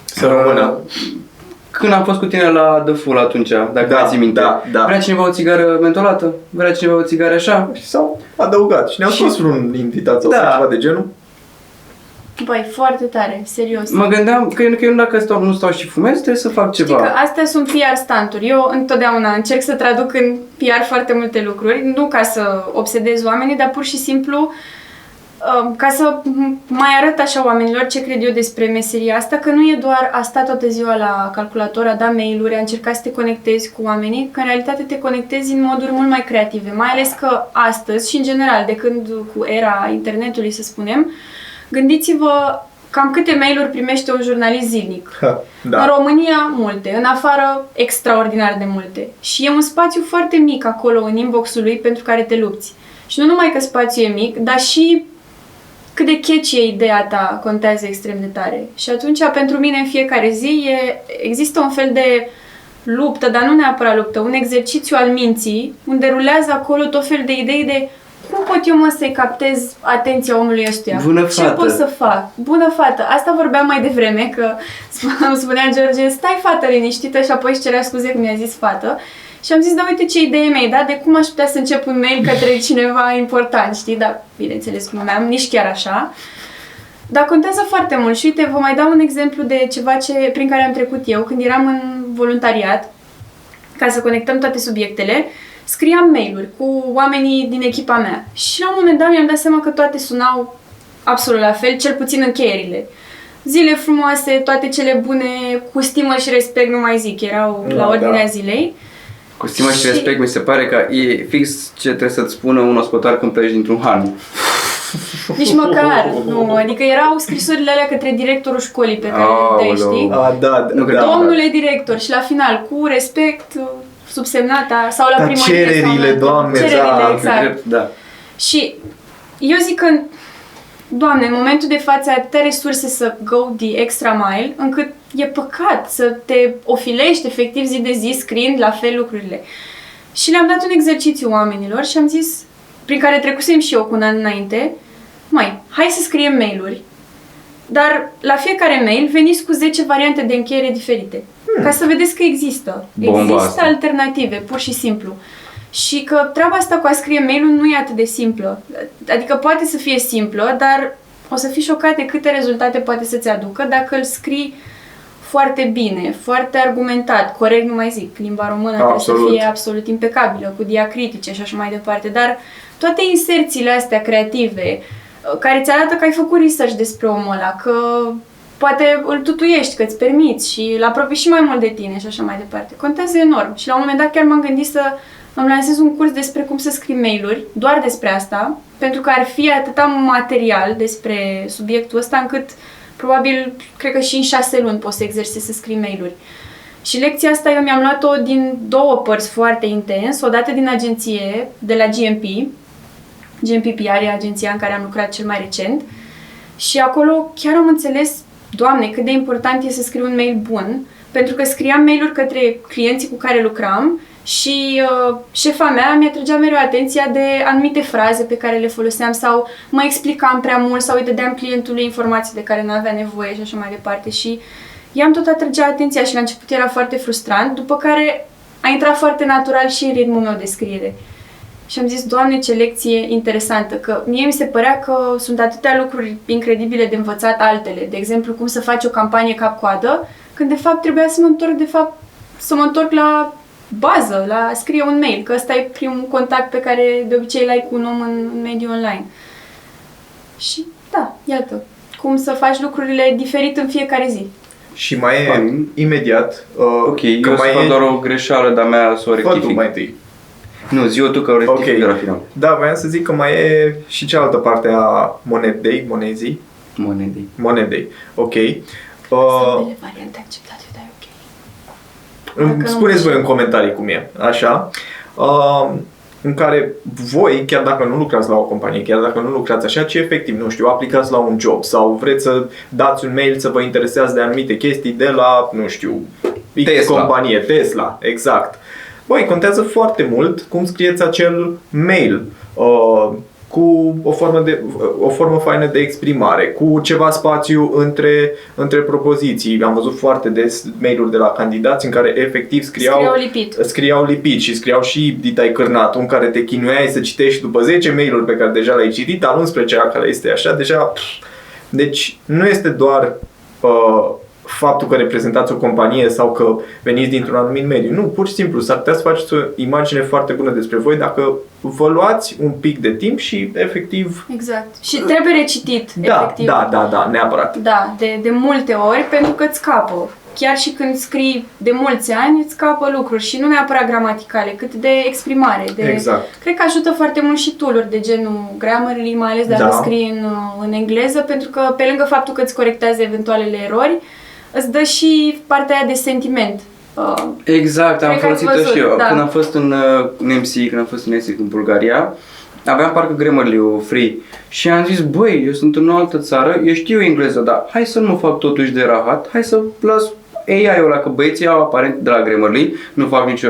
Să rămână. Când am fost cu tine la The Full atunci, dacă Da, mai ții minte, da, da. vrea cineva o țigară mentolată? Vrea cineva o țigară așa? Și s-au adăugat și ne-au Și- spus un invitat sau Da. ceva de genul. Băi, foarte tare, serios. Mă gândeam că, că eu dacă stau, nu stau și fumez, trebuie să fac Știi ceva. că astea sunt PR stanturi. Eu întotdeauna încerc să traduc în PR foarte multe lucruri, nu ca să obsedez oamenii, dar pur și simplu um, ca să m- mai arăt așa oamenilor ce cred eu despre meseria asta, că nu e doar a sta toată ziua la calculator, a da mail-uri, a încerca să te conectezi cu oamenii, că în realitate te conectezi în moduri mult mai creative, mai ales că astăzi și în general, de când cu era internetului să spunem, gândiți-vă cam câte mail-uri primește un jurnalist zilnic. Ha, *laughs* În da. România, multe. În afară, extraordinar de multe. Și e un spațiu foarte mic acolo în inbox-ul lui pentru care te lupți. Și nu numai că spațiul e mic, dar și cât de catchy e ideea ta contează extrem de tare. Și atunci, pentru mine, în fiecare zi, e, există un fel de luptă, dar nu neapărat luptă, un exercițiu al minții, unde rulează acolo tot fel de idei de cum pot eu mă să-i captez atenția omului ăstuia? Bună Ce fată. pot să fac? Bună fată! Asta vorbeam mai devreme, că *laughs* îmi spunea George, stai fată liniștită și apoi își cerea scuze că mi-a zis fată. Și am zis, da, uite ce idee mi-ai dat, de cum aș putea să încep un mail către *laughs* cineva important, știi? Dar, bineînțeles, nu am nici chiar așa. Dar contează foarte mult și uite, vă mai dau un exemplu de ceva ce, prin care am trecut eu când eram în voluntariat, ca să conectăm toate subiectele, scriam mail-uri cu oamenii din echipa mea. Și la un moment dat mi-am dat seama că toate sunau absolut la fel, cel puțin încheierile. Zile frumoase, toate cele bune, cu stimă și respect, nu mai zic, erau Da, la ordinea da. zilei. Cu stimă și Și- respect, mi se pare că e fix ce trebuie să-ți spună un ospătar când pleci dintr-un han. *laughs* Nici măcar, nu, adică erau scrisorile alea către directorul școlii pe care le dai, Aoleu. știi? A, da, da, Nu cred. da, da. Domnule director și la final, cu respect, subsemnata sau la Dar primărie sau cererile, la- Doamne, cererile, da, exact. Drept, da. Și eu zic că, Doamne, în momentul de față ai atâtea resurse să go the extra mile, încât e păcat să te ofilești efectiv zi de zi scriind la fel lucrurile. Și le-am dat un exercițiu oamenilor și am zis, prin care trecusem și eu cu un an înainte, mai, hai să scriem mail-uri, dar la fiecare mail veniți cu 10 variante de încheiere diferite. Ca să vedeți că există. Bomba există asta. alternative, pur și simplu. Și că treaba asta cu a scrie mail-ul nu e atât de simplă. Adică poate să fie simplă, dar o să fii șocat de câte rezultate poate să-ți aducă dacă îl scrii foarte bine, foarte argumentat, corect nu mai zic, limba română trebuie Absolut. să fie absolut impecabilă, cu diacritice și așa mai departe, dar toate inserțiile astea creative, uh, care ți arată că ai făcut research despre omul ăla, că poate îl tutuiești, că îți permiți și îl apropii și mai mult de tine și așa mai departe. Contează enorm. Și la un moment dat chiar m-am gândit să îmi lansez un curs despre cum să scrii mail-uri, doar despre asta, pentru că ar fi atâta material despre subiectul ăsta încât probabil, cred că și în șase luni poți să exersezi să scrii mail-uri. Și lecția asta eu mi-am luat-o din două părți foarte intens, o dată din agenție, de la GMP, GMP PR e agenția în care am lucrat cel mai recent, și acolo chiar am înțeles, Doamne, cât de important e să scriu un mail bun, pentru că scriam mail-uri către clienții cu care lucram și uh, șefa mea mi atragea mereu atenția de anumite fraze pe care le foloseam sau mă explicam prea mult sau îi dădeam clientului informații de care nu avea nevoie și așa mai departe și i-am tot atragea atenția și la început era foarte frustrant, după care a intrat foarte natural și în ritmul meu de scriere. Și am zis, Doamne, ce lecție interesantă, că mie mi se părea că sunt atâtea lucruri incredibile de învățat altele. De exemplu, cum să faci o campanie cap-coadă, când de fapt trebuia să mă întorc, de fapt, să mă întorc la bază, la scrie un mail, că ăsta e primul contact pe care de obicei îl ai cu un om în, în mediul online. Și da, iată, cum să faci lucrurile diferit în fiecare zi. Și mai e Fain. imediat uh, Ok, că eu să mai fac e... doar o greșeală, dar mea să o Fă tu rectific. mai întâi. Nu, zi tu că o rectific Ok. de la final. Da, voiam să zic că mai e și cealaltă parte a monedei, monezii, Monedei. monedei, ok. Uh, Uh, variante Dacă nu spuneți voi știu. în comentarii cum e, așa. Uh, în care voi, chiar dacă nu lucrați la o companie, chiar dacă nu lucrați așa, ci efectiv, nu știu, aplicați la un job sau vreți să dați un mail să vă interesează de anumite chestii de la, nu știu, X Tesla. companie, Tesla, exact. Băi, contează foarte mult cum scrieți acel mail. Uh, cu o formă, de, o formă faină de exprimare, cu ceva spațiu între, între propoziții. Am văzut foarte des mail-uri de la candidați în care efectiv scriau, Scriau lipit. scriau lipit și scriau și ditai cârnatul în care te chinuiai să citești după 10 mail-uri pe care deja le-ai citit, al 11 care este așa, deja... pff. Deci nu este doar uh, faptul că reprezentați o companie sau că veniți dintr-un anumit mediu. Nu, pur și simplu, s-ar putea să faceți o imagine foarte bună despre voi dacă vă luați un pic de timp și efectiv... Exact. Și trebuie recitit, Da, efectiv. da, da, da, neapărat. Da, de, de multe ori, pentru că îți scapă. Chiar și când scrii de mulți ani, îți scapă lucruri și nu neapărat gramaticale, cât de exprimare. De... Exact. Cred că ajută foarte mult și tool de genul Grammarly, mai ales dacă Da. scrii în, în engleză, pentru că pe lângă faptul că îți corectează eventualele erori, îți dă și partea aia de sentiment. Uh, Exact, am Cred că ați folosit-o văzut, și eu. da. Când am fost în, uh, în MC, când am fost în ESIC în Bulgaria, aveam parcă Grammarly-ul free și am zis, băi, eu sunt în o altă țară, eu știu engleză, dar hai să nu mă fac totuși de rahat, hai să las AI-ul ăla, că băieții au aparent de la Grammarly, nu fac nicio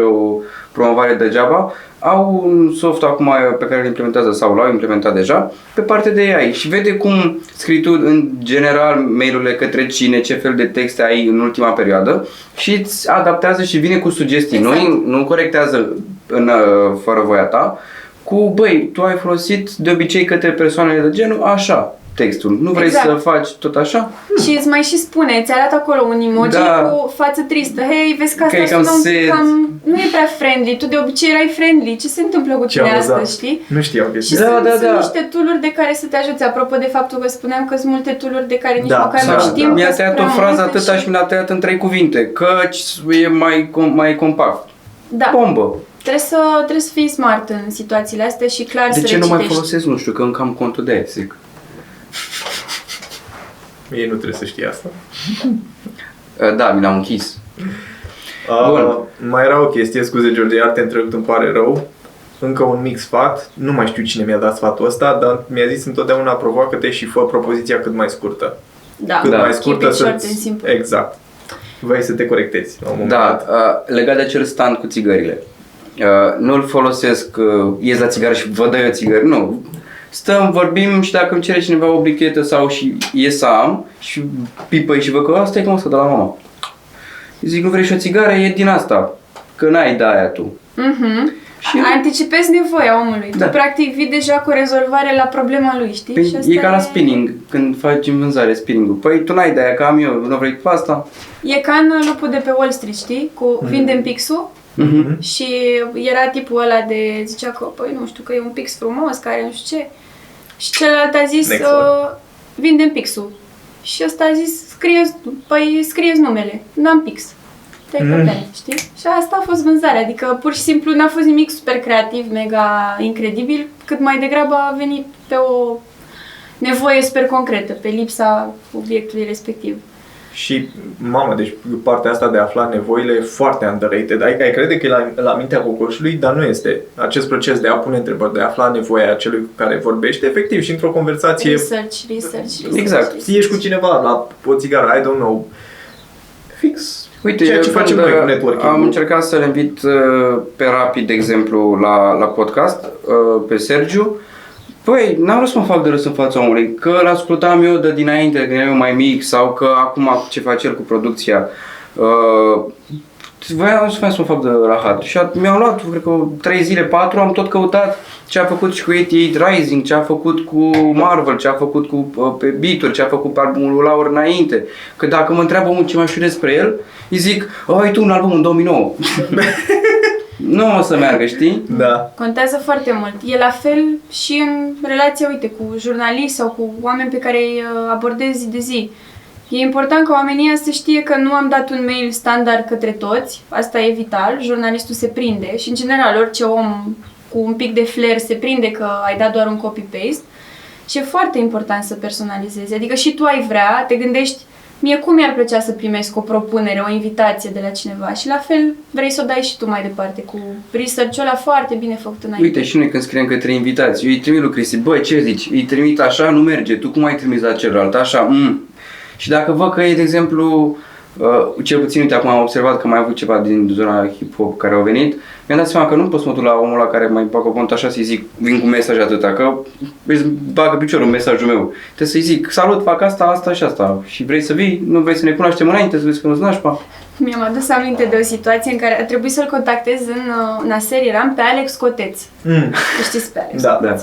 promovare degeaba, au un soft acum pe care îl implementează sau l-au implementat deja pe partea de AI și vede cum scrii tu în general mail-urile către cine, ce fel de texte ai în ultima perioadă și îți adaptează și vine cu sugestii. Exact. Nu, nu corectează în, uh, fără voia ta cu, băi, tu ai folosit de obicei către persoanele de genul așa textul. Nu vrei Exact. să faci tot așa? și îți mai și spune, ți arată acolo un emoji Da. cu față tristă. Hei, vezi că Că asta e cam sună un pic sad. cam... Nu e prea friendly, tu de obicei erai friendly. Ce se întâmplă cu Ce tine amuzant. astăzi, știi? Nu știam Și chestia. Da, sunt, da, sunt da. niște tooluri de care să te ajute. Apropo de faptul că spuneam că sunt multe tooluri de care nici Da, măcar da, nu da. știm. Mi-a că tăiat sunt o prea frază multe atâta și mi l-a tăiat în trei cuvinte, căci e mai, com- mai compact. Da, Bombă! trebuie să, trebuie să fii smart în situațiile astea și clar De să ce nu mai recitești. folosesc? Nu știu, că încă am contul de aia, zic. Ei nu trebuie să știe asta. Uh, Da, mi l-am închis. Bun. Bun. mai era o chestie, scuze George, iar te întrerupt, îmi pare rău. Încă un mic sfat, nu mai știu cine mi-a dat sfatul ăsta, dar mi-a zis întotdeauna provoacă-te și fă propoziția cât mai scurtă. Da, Cât Da. mai Keep scurtă it short să and simple. Exact. Vrei să te corectezi la un moment Da, dat. uh, legat de acel stand cu țigările. Uh, nu-l folosesc, uh, ies la țigară și vă dă eu țigări. Nu. Stăm, vorbim și dacă îmi cere cineva o brichetă sau și ies să am și pipăi și văd că asta e cum să de la mama. Eu zic, nu vrei și o țigară? E din asta. Că n-ai de aia tu. Mhm. Și Anticipezi nevoia omului. Da. Tu practic vii deja cu o rezolvare la problema lui, știi? Păi, Și asta e ca la spinning, când faci în vânzare spinning-ul. Păi tu n-ai de aia, că am eu, nu vrei pe asta? E ca în lupul de pe Wall Street, știi? Cu vindem pixul Mhm. și era tipul ăla de, zicea că, păi nu știu, că e un pix frumos, care nu știu ce. Și celălalt a zis, Next uh, vindem pixul. Și ăsta a zis, scrieți, păi scrieți numele, n-am pix. Take Mm. mm. pen, știi? Și asta a fost vânzarea, adică pur și simplu n-a fost nimic super creativ, mega incredibil, cât mai degrabă a venit pe o nevoie super concretă, pe lipsa obiectului respectiv. Și, mamă, deci partea asta de a afla nevoile e foarte underrated. Ai, ai crede că e la, la mintea cocoșului, dar nu este. Acest proces de a pune întrebări, de a afla nevoia celui cu care vorbești, efectiv, și într-o conversație Research, research, research. Exact. research. ești cu cineva la o țigară, I don't know, fix Uite, ceea eu ce facem când, noi cu uh, networking. Am încercat să-l invit uh, pe Rapid, de exemplu, la, la podcast, uh, pe Sergiu. Păi, n-am vrut să mă fac de râs în fața omului, că l-ascultam eu de dinainte, când eram eu mai mic, sau că acum ce face el cu producția. Uh, voiam să să mă fac de rahat și at- mi-am luat, cred că 3 zile, 4, am tot căutat ce a făcut și cu 88 Rising, ce a făcut cu Marvel, ce a făcut cu uh, pe Beatle, ce a făcut pe albumul lui Laur înainte. Că dacă mă întreabă omul ce mai știu despre el, îi zic, oh, ai tu un album în 2009. *laughs* nu o să meargă, știi? Da. Contează foarte mult. E la fel și în relația, uite, cu jurnaliști sau cu oameni pe care îi uh, abordezi zi de zi. E important ca oamenii ăia să știe că nu am dat un mail standard către toți, asta e vital, jurnalistul se prinde și în general orice om cu un pic de flair se prinde că ai dat doar un copy-paste și e foarte important să personalizezi, adică și tu ai vrea, te gândești mie cum mi-ar plăcea să primesc o propunere, o invitație de la cineva și la fel vrei să o dai și tu mai departe cu research-ul ăla foarte bine făcut înainte. Uite, și noi când scriem către invitați, eu îi trimit lui Cristi, băi, ce zici? Îi trimit așa, nu merge, tu cum ai trimis la celălalt? Așa, mm. Și dacă văd că e, de exemplu, uh, cel puțin, uite, acum am observat că mai am avut ceva din zona hip-hop care au venit, mi-am dat seama că nu pot să mă duc la omul la care mai bagă cont așa să-i zic, vin cu mesaj atâta, că îți bagă piciorul în mesajul meu. Trebuie să-i zic, salut, fac asta, asta și asta. Și vrei să vii? Nu vrei să ne cunoaștem înainte, să vezi că nu-ți nașpa? Mi-am adus aminte de o situație în care a trebuit să-l contactez în, uh, în aserie, eram pe Alex Coteț. Mm. Îl Știți pe Alex Da. Da.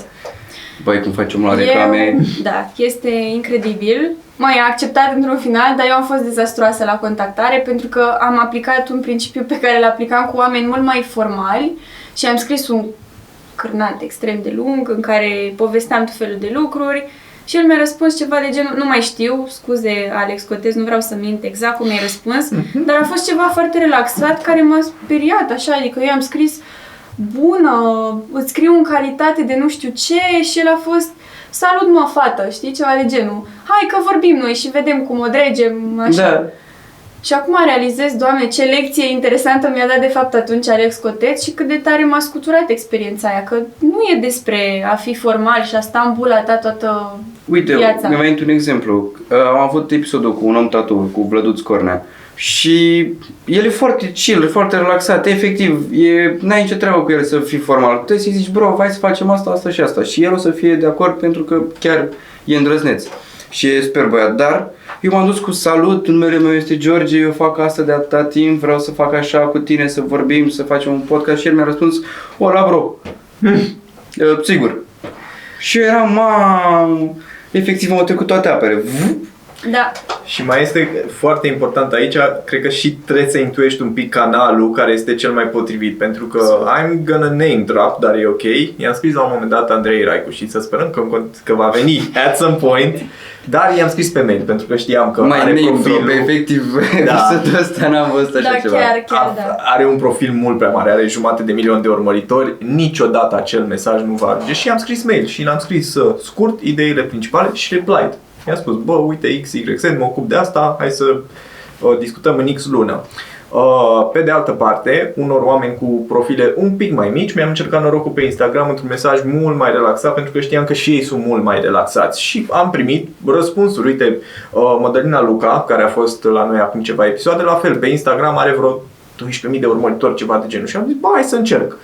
Băi, cum facem la reclame. Eu, da, este incredibil. Măi, a acceptat într-un final, dar eu am fost dezastroasă la contactare pentru că am aplicat un principiu pe care îl aplicam cu oameni mult mai formali și am scris un cârnat extrem de lung în care povesteam tot felul de lucruri și el mi-a răspuns ceva de genul, nu mai știu, scuze Alex Cotez, nu vreau să mint exact cum mi-ai răspuns, dar a fost ceva foarte relaxat care m-a speriat așa, adică eu am scris bună, îți scriu în calitate de nu știu ce și el a fost salut mă fată, știi, ceva de genul. Hai că vorbim noi și vedem cum o dregem, așa. Da. Și acum realizez, doamne, ce lecție interesantă mi-a dat de fapt atunci Alex Coteț și cât de tare m-a scuturat experiența aia, că nu e despre a fi formal și a sta în bula ta toată Uite, viața. mi-a venit un exemplu. Uh, Am avut episodul cu un om tatu, cu Vlăduț Cornea. Și el e foarte chill, e foarte relaxat, efectiv, e, n-ai nicio treabă cu el să fii formal. Trebuie să-i zici, bro, hai să facem asta, asta și asta. Și el o să fie de acord pentru că chiar e îndrăzneț. Și e super băiat, dar eu m-am dus cu salut, numele meu este George, eu fac asta de atâta timp, vreau să fac așa cu tine, să vorbim, să facem un podcast și el mi-a răspuns, ola bro, Uh, sigur. Și eu eram, mam, efectiv am trecut toate apele. Vup, Da, Și mai este foarte important aici, cred că și trebuie să intuiești un pic canalul care este cel mai potrivit, pentru că I'm gonna name drop, dar e ok. I-am scris la un moment dat Andrei Raicu și să sperăm că, că va veni at some point, dar i-am scris pe mail, pentru că știam că mai are name profilul, drop, efectiv, Da. *laughs* episodul ăsta n-am văzut așa da, ceva. chiar, chiar, a- da. are un profil mult prea mare, are jumate de milion de urmăritori, niciodată acel mesaj nu va ajunge și i-am scris mail și l-am scris uh, scurt ideile principale și replied. I-am spus, bă, uite, X, Y, Z, mă ocup de asta, hai să uh, discutăm în X lună. Uh, pe de altă parte, unor oameni cu profile un pic mai mici, mi-am încercat norocul pe Instagram într-un mesaj mult mai relaxat, pentru că știam că și ei sunt mult mai relaxați. Și am primit răspunsuri. Uite, uh, Mădălina Luca, care a fost la noi acum ceva episoade, la fel, pe Instagram are vreo 12.000 de urmăritori, ceva de genul. Și am zis, bă, hai să încerc.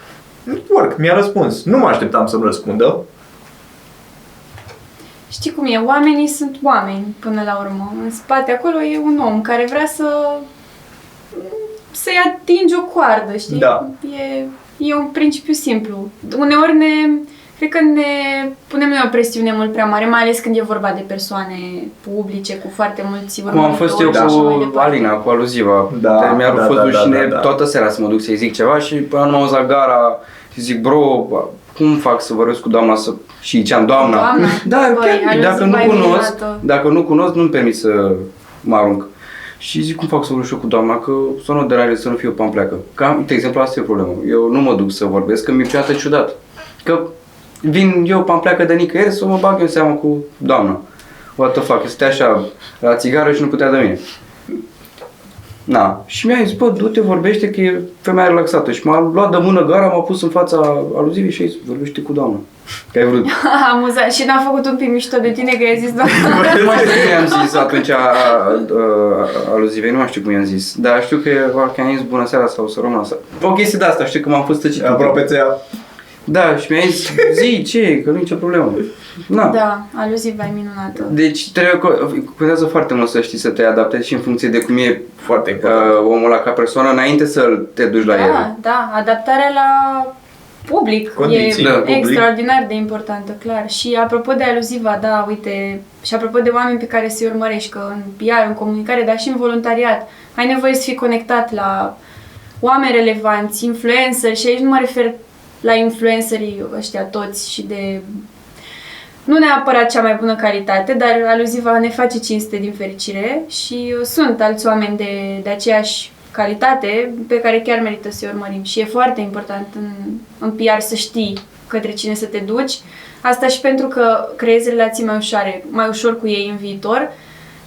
Work, mi-a răspuns. Nu mă așteptam să-mi răspundă. Știi cum e, oamenii sunt oameni până la urmă. În spate acolo e un om care vrea să să-i atingi o coardă, știi? Da. E, e un principiu simplu. Uneori ne, cred că ne punem noi o presiune mult prea mare, mai ales când e vorba de persoane publice cu foarte mulți Cum am fost eu urmăritori și așa mai cu departe. Alina, cu aluziva. Da, De- Mi-a da, fost da, rușine da, da, da. toată seara să mă duc să-i zic ceva și până nu m-am auzit la gara și zic, bro, cum fac să vorbesc cu doamna să... Și ziceam, doamna. Doamna? Da, Băi, chiar, aluziva dacă nu e cunosc, minunată. dacă nu cunosc, nu-mi permit să mă arunc. Și zic, cum fac să vorbesc eu cu doamna, că să nu deranje, să nu fiu pampleacă. Că, am- de exemplu, asta e o problemă. Eu nu mă duc să vorbesc, că mi-e câteodată ciudat. Că vin eu pampleacă de nicăieri să mă bag eu în seamă cu doamna. What the fuck, stai așa la țigară și nu putea de mine. Na. Și mi-a zis, bă, du-te, vorbește că e femeia relaxată. Și m-a luat de mână gara, m-a pus în fața aluzivii și a zis, vorbește cu doamna. Că ai vrut. *laughs* Amuzant. Și n-a făcut un pic mișto de tine că i-ai zis doamna. *laughs* Nu mai știu cum i-am zis atunci a, a, a, aluzivei, nu mai știu cum i-am zis. Dar știu că, că am zis bună seara sau să rămână asta. O chestie de asta, știu că m-am fost tăcit. un pic. Aproape ți-a... Da, și mi-a zis, zi, ce e, că nu e nicio problemă. Na. Da, aluziva e minunată. Deci trebuie, co- contează foarte mult să știi să te adaptezi și în funcție de cum e Foarte important. uh, omul ăla ca persoană înainte să te duci la el. Da, da, adaptarea la public Condiții, e da, public. extraordinar de importantă, clar. Și apropo de aluziva, da, uite, și apropo de oameni pe care să-i urmărești, că în PR, în comunicare, dar și în voluntariat, ai nevoie să fii conectat la oameni relevanți, influencer, și aici nu mă refer la influencerii ăștia toți și de nu neapărat cea mai bună calitate, dar aluziva ne face cinste din fericire și uh, sunt alți oameni de, de aceeași calitate pe care chiar merită să-i urmărim și e foarte important în, în PR să știi către cine să te duci. Asta și pentru că creezi relații mai ușoare, mai ușor cu ei în viitor,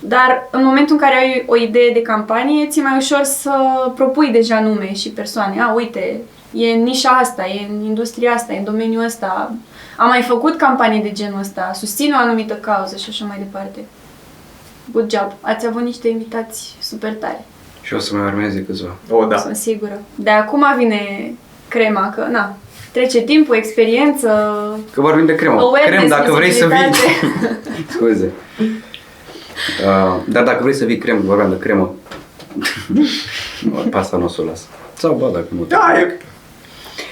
dar în momentul în care ai o idee de campanie, ți-e mai ușor să propui deja nume și persoane. A, uite, e în nișa asta, e în industria asta, e în domeniul ăsta. Am mai făcut campanii de genul ăsta, susțin o anumită cauză și așa mai departe. Good job! Ați avut niște invitați super tari, Și o să mai urmeze câțiva. O, da. sunt sigură. De acum vine crema, că na, trece timpul, experiență, Că vorbim de cremă. Awareness, Crem, dacă vrei să vii... vizibilitate. *laughs* Scuze. Uh, dar dacă vrei să vii crem, vorbeam de cremă. *laughs* Nu, pe asta nu o să o las. Sau ba, dacă nu. Da, e...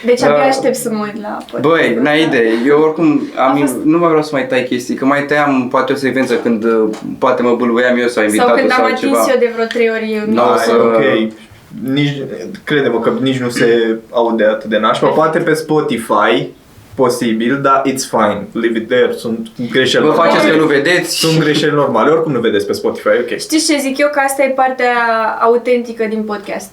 Deci abia Da. aștept să mă uit la podcast. Băi, n-ai idee. Eu oricum A am, fost- nu mai vreau să mai tai chestii, că mai tăiam poate o secvență când uh, poate mă bâlbâiam eu sau invitatul Sau când am sau atins ceva. eu de vreo trei ori Nu, Da, o no, să- e ok. Nici, crede-mă că nici nu se aude atât de nașpa. Poate pe Spotify, posibil, dar it's fine. Leave it there. Sunt greșeli Vă normale. faceți că nu vedeți. Sunt greșeli normale. Oricum nu vedeți pe Spotify, ok. Știți ce zic eu? Că asta e partea autentică din podcast.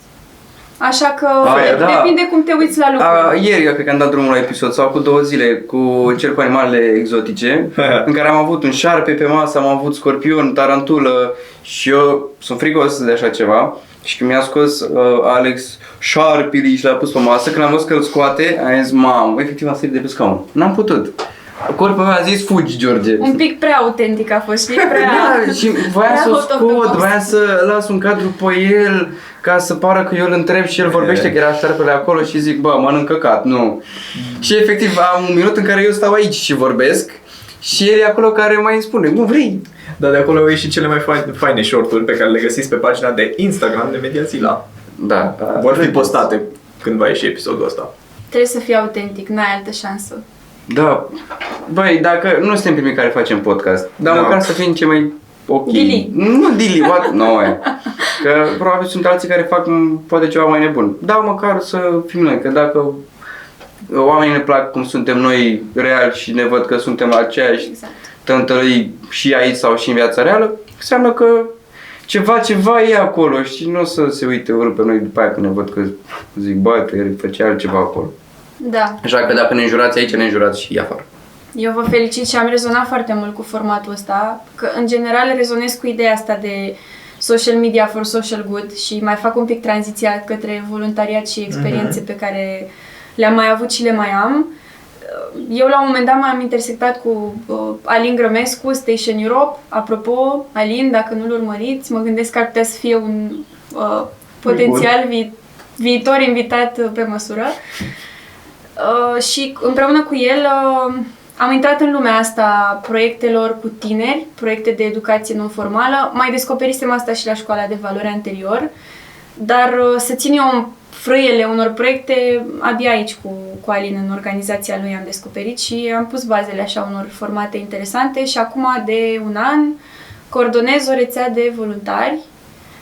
Așa că Aia, da. depinde cum te uiți la A, lucruri. ieri, eu cred că am dat drumul la episod, sau cu două zile, cu cel cu animalele exotice, *laughs* în care am avut un șarpe pe masă, am avut scorpion, tarantulă și eu sunt frigos de așa ceva. Și când mi-a scos uh, Alex șarpili și l-a pus pe masă, când am văzut că îl scoate, am zis, mamă, efectiv am sărit de pe scaun. N-am putut. Corpul meu a zis, fugi, George. Un pic prea autentic a fost, știi? Prea... Da, și voiam prea să o out of the scot, box. voiam să las un cadru pe el ca să pară că eu îl întreb și el vorbește că era șarpele acolo și zic, bă, mănânc căcat, nu. Și efectiv am un minut în care eu stau aici și vorbesc și el e acolo care mai îmi spune, nu vrei? Dar de acolo au ieșit cele mai faine, faine short-uri pe care le găsiți pe pagina de Instagram de Mediazila. Da. Vor fi postate când va ieși episodul ăsta. Trebuie să fii autentic, n-ai altă șansă. Da. Băi, dacă nu suntem primii care facem podcast, dar Da. măcar să fim cei mai ok. Dili. Nu dili, what? No, e. Că probabil sunt alții care fac m, poate ceva mai nebun. Da, măcar să fim noi, că dacă oamenii ne plac cum suntem noi real și ne văd că suntem aceeași Exact. tântălăi și aici sau și în viața reală, înseamnă că ceva, ceva e acolo și nu o să se uite urât pe noi după aia când ne văd că zic, bă, că el făcea altceva acolo. Da. Așa că dacă ne înjurați aici, ne înjurați și afară. Eu vă felicit și am rezonat foarte mult cu formatul ăsta, că în general rezonez cu ideea asta de social media for social good și mai fac un pic tranziția către voluntariat și experiențe pe care le-am mai avut și le mai am. Eu la un moment dat m-am intersectat cu uh, Alin Grămescu, Station Europe. Apropo, Alin, dacă nu-l urmăriți, mă gândesc că ar putea să fie un uh, potențial vi- viitor invitat uh, pe măsură. Uh, și împreună cu el uh, am intrat în lumea asta proiectelor cu tineri, proiecte de educație non-formală. Mai descoperisem asta și la școala de valori anterior, dar uh, să țin eu frâiele unor proiecte abia aici cu, cu Alin în organizația lui am descoperit și am pus bazele așa unor formate interesante și acum de un an coordonez o rețea de voluntari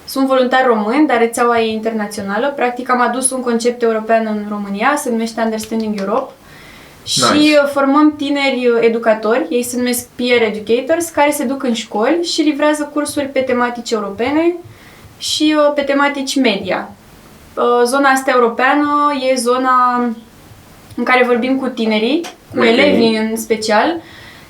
sunt voluntar român, dar rețeaua e internațională. Practic am adus un concept european în România, se numește Understanding Europe. Și Nice. uh, formăm tineri uh, educatori, ei se numesc peer educators, care se duc în școli și livrează cursuri pe tematici europene și uh, pe tematici media. Uh, Zona asta europeană e zona în care vorbim cu tinerii, cu Ok. elevii în special,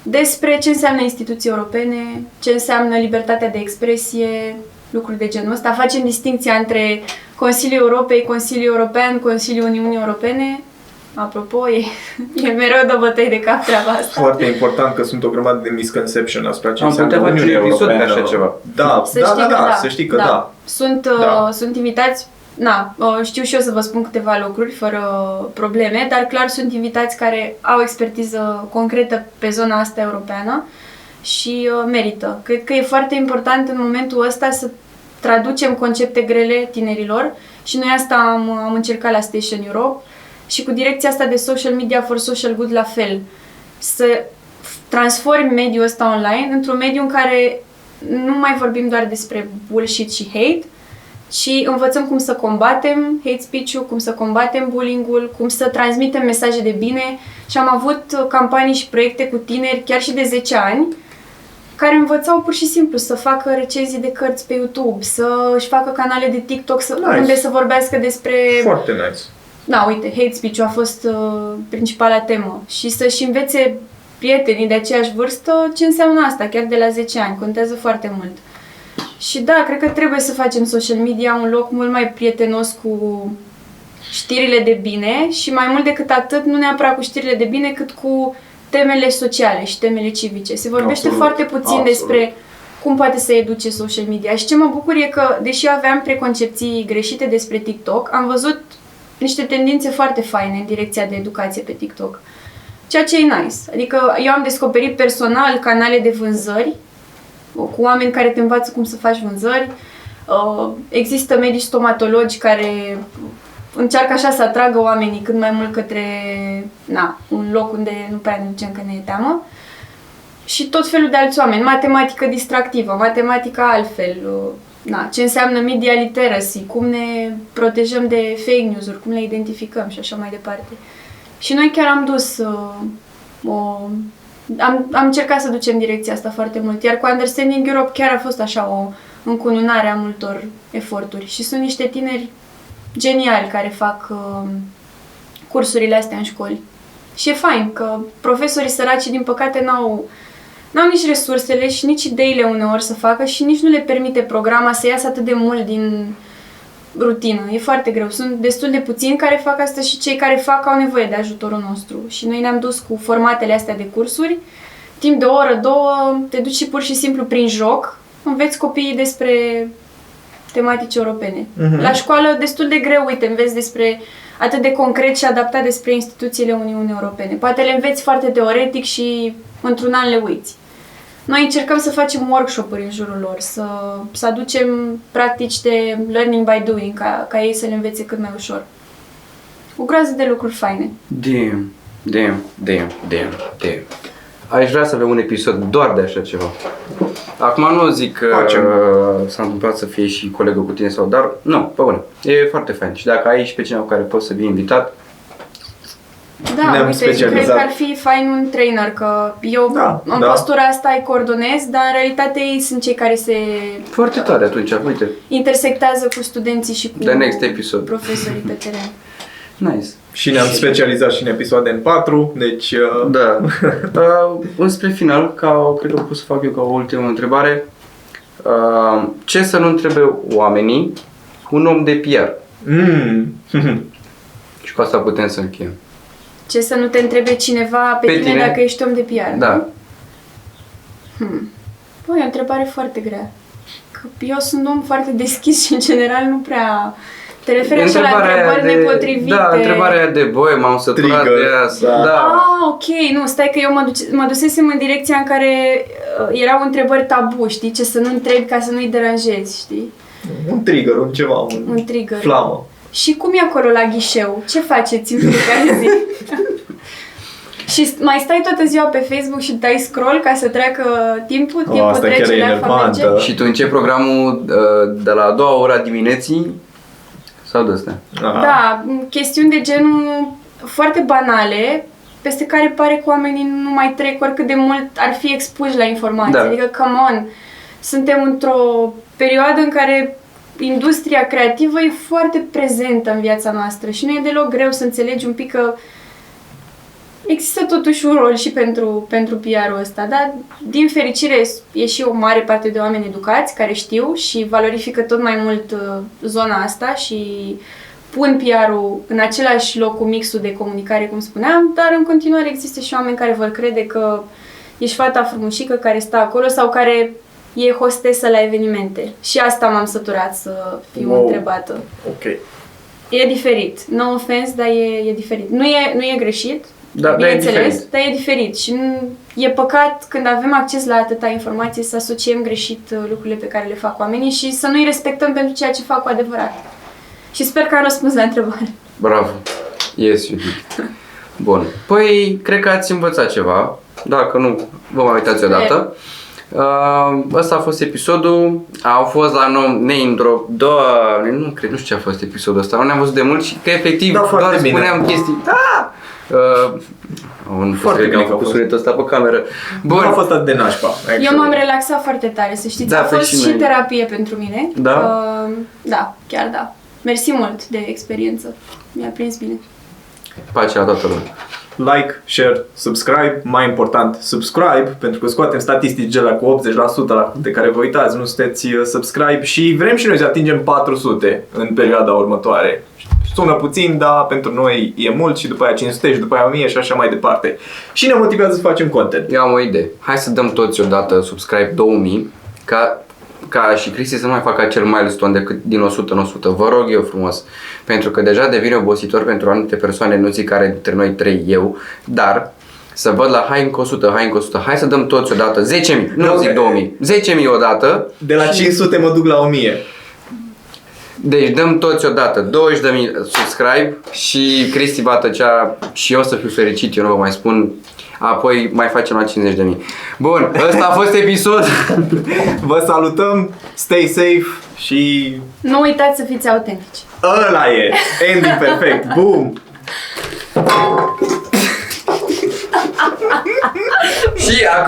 despre ce înseamnă instituții europene, ce înseamnă libertatea de expresie, lucruri de genul ăsta. Facem distinția între Consiliul Europei, Consiliul European, Consiliul Uniunii Europene. Apropo, e, *laughs* e mereu de bătăi de cap treaba asta. Foarte important că sunt o grămadă de misconception asupra ce Am înseamnă putea face Uniunea un episod pe Europeană. așa ceva. Da, Să da, știi da, că da, da, să știi că da. Sunt, uh, Da. sunt invitați na, uh, știu și eu să vă spun câteva lucruri fără probleme, dar clar sunt invitați care au expertiză concretă pe zona asta europeană și uh, merită. Cred că e foarte important în momentul ăsta să traducem concepte grele tinerilor și noi asta am, am încercat la Station Europe și cu direcția asta de social media for social good la fel. Să transform mediul ăsta online într-un mediu în care nu mai vorbim doar despre bullshit și hate, ci învățăm cum să combatem hate speech-ul, cum să combatem bullying-ul, cum să transmitem mesaje de bine și am avut uh, campanii și proiecte cu tineri chiar și de 10 ani care învățau pur și simplu să facă recenzii de cărți pe YouTube, să își facă canale de TikTok să, Nice. unde să vorbească despre Foarte nice. da, uite, hate speech-ul a fost uh, principala temă și să-și învețe prietenii de aceeași vârstă ce înseamnă asta, chiar de la 10 ani, contează foarte mult. Și da, cred că trebuie să facem social media un loc mult mai prietenos cu știrile de bine și mai mult decât atât, nu neapărat cu știrile de bine, cât cu temele sociale și temele civice. Se vorbește Absolut, foarte puțin absolut. despre cum poate să educe social media. Și ce mă bucur e că, deși aveam preconcepții greșite despre TikTok, am văzut niște tendințe foarte faine în direcția de educație pe TikTok. Ceea ce e nice. Adică eu am descoperit personal canale de vânzări cu oameni care te învață cum să faci vânzări. Uh, Există medici stomatologi care încearcă așa să atragă oamenii cât mai mult către na, un loc unde nu prea ne ducem că ne e teamă. Și tot felul de alți oameni. Matematică distractivă, matematica altfel, uh, na, ce înseamnă media literacy, cum ne protejăm de fake news-uri, cum le identificăm și așa mai departe. Și noi chiar am dus uh, o... Am, am încercat să ducem direcția asta foarte mult, iar cu Understanding Europe chiar a fost așa o încununare a multor eforturi și sunt niște tineri geniali care fac uh, cursurile astea în școli. Și e fain că profesorii săraci, din păcate, n-au, n-au nici resursele și nici ideile uneori să facă și nici nu le permite programa să iasă atât de mult din rutină. E foarte greu. Sunt destul de puțini care fac asta și cei care fac au nevoie de ajutorul nostru. Și noi ne-am dus cu formatele astea de cursuri. Timp de o oră, două, te duci și pur și simplu prin joc, înveți copiii despre tematici europene. Mhm. La școală destul de greu, uite, înveți despre atât de concret și adaptat despre instituțiile Uniunii Europene. Poate le înveți foarte teoretic și într-un an le uiți. Noi încercăm să facem workshop-uri în jurul lor, să, să aducem practici de learning by doing, ca, ca ei să le învețe cât mai ușor. O groază de lucruri faine. Damn, damn, damn, damn, damn. Aș vrea să avem un episod doar de așa ceva. Acum nu zic că Facem. uh, s-a întâmplat să fie și colegul cu tine sau dar, nu, pe bune. E foarte fain. Și dacă ai și pe cineva cu care poți să fii invitat, Da, Ne-am uite, cred specializat. că ar fi fain un trainer, că eu Da, în da. postura asta îi coordonez, dar în realitate ei sunt cei care se foarte tare atunci, uite, intersectează cu studenții și cu The next episode. profesorii pe teren. *laughs* nice. Și ne-am specializat și în episoade în 4, deci... Uh, Da. *laughs* uh, înspre final, ca, cred că pot să fac eu ca o ultimă întrebare. Uh, ce să nu întrebe oamenii un om de PR? mm, *laughs* Și cu asta putem să încheiem. Ce să nu te întrebe cineva pe, Pe tine, tine? dacă ești om de PR, Da. nu? Hmm. Băi, e o întrebare foarte grea. Că eu sunt om foarte deschis și în general nu prea... Te referi așa la Întrebarea aia întrebări de, nepotrivite. Da, întrebarea aia de boi, m-am săturat Trigger, de asta. da. Da. Ah, ok, nu, stai că eu mă, duce, mă dusesem în direcția în care uh, erau întrebări tabu, știi? Ce să nu întrebi ca să nu-i deranjezi, știi? un trigger, un ceva, un, Un trigger. flamă. Și cum e acolo la ghișeu? Ce faceți în fiecare zi? *laughs* și mai stai toată ziua pe Facebook și dai scroll ca să treacă timpul, Oh, timpul asta chiar trece, e leafa merge. enervantă. Și tu începi programul uh, de la a doua ora dimineții sau de astea? Aha. Da, m, chestiuni de genul foarte banale, peste care pare că oamenii nu mai trec oricât de mult ar fi expuși la informații. Da. Adică, come on, suntem într-o perioadă în care industria creativă e foarte prezentă în viața noastră și nu e deloc greu să înțelegi un pic că există totuși un rol și pentru, pentru PR-ul ăsta, dar din fericire e și o mare parte de oameni educați care știu și valorifică tot mai mult uh, zona asta și pun PR-ul în același loc cu mixul de comunicare, cum spuneam, dar în continuare există și oameni care vor crede că ești fata frumușică care stă acolo sau care e hostesă la evenimente. Și asta m-am săturat să fiu Wow. întrebată. Ok. E diferit. No offense, dar e, e diferit. Nu e, nu e greșit, Da, dar e bineînțeles, diferit. dar e diferit. Și nu, e păcat când avem acces la atâta informație să asociem greșit uh, lucrurile pe care le fac oamenii și să nu-i respectăm pentru ceea ce fac cu adevărat. Și sper că am răspuns la întrebare. Bravo. Yes, you did. Bun. Păi, cred că ați învățat ceva. Dacă nu, vă mai uitați odată. Uh, ăsta a fost episodul. Au fost la nou name drop. Doamne, nu cred, nu știu ce a fost episodul ăsta. Nu ne-am văzut de mult și că efectiv Da, foarte doar bine. spuneam chestii. Da! Uh, oh, nu Foarte foarte bine bine am că a făcut fost. sunetul ăsta pe cameră. Bun. Bun. Nu a fost atât de nașpa. actually. Eu m-am relaxat foarte tare, să știți. Da, a păi fost și și, noi. terapie pentru mine. Da? Uh, da, chiar da. Mersi mult de experiență. Mi-a prins bine. Pace la toată lumea. Like, share, subscribe, mai important, subscribe, pentru că scoatem statisticile alea cu 80% la de care vă uitați, nu sunteți uh, subscribe și vrem și noi să atingem 400 în perioada următoare. Sună puțin, dar pentru noi e mult și după aia 500 și după aia 1000 și așa mai departe. Și ne motivează să facem content. Eu am o idee. Hai să dăm toți odată subscribe 2000 ca, ca și Cristi să nu mai facă acel milestone decât din 100 în 100. Vă rog eu frumos. Pentru că deja devine obositor pentru anumite persoane, nu zic care dintre noi trei eu, dar să văd la hai încă 100, hai încă 100, hai să dăm toți odată 10.000, nu Nu, zic e- 2000, 10.000 odată. De la 500 mă duc la 1000. Deci dăm toți odată 20.000 subscribe și Cristi va tăcea și eu o să fiu fericit, eu nu vă mai spun. Apoi mai facem la 50.000. Bun, ăsta a fost episod. *laughs* Vă salutăm, stay safe și Nu uitați să fiți autentici. ăla e, ending perfect, boom! *laughs* și acum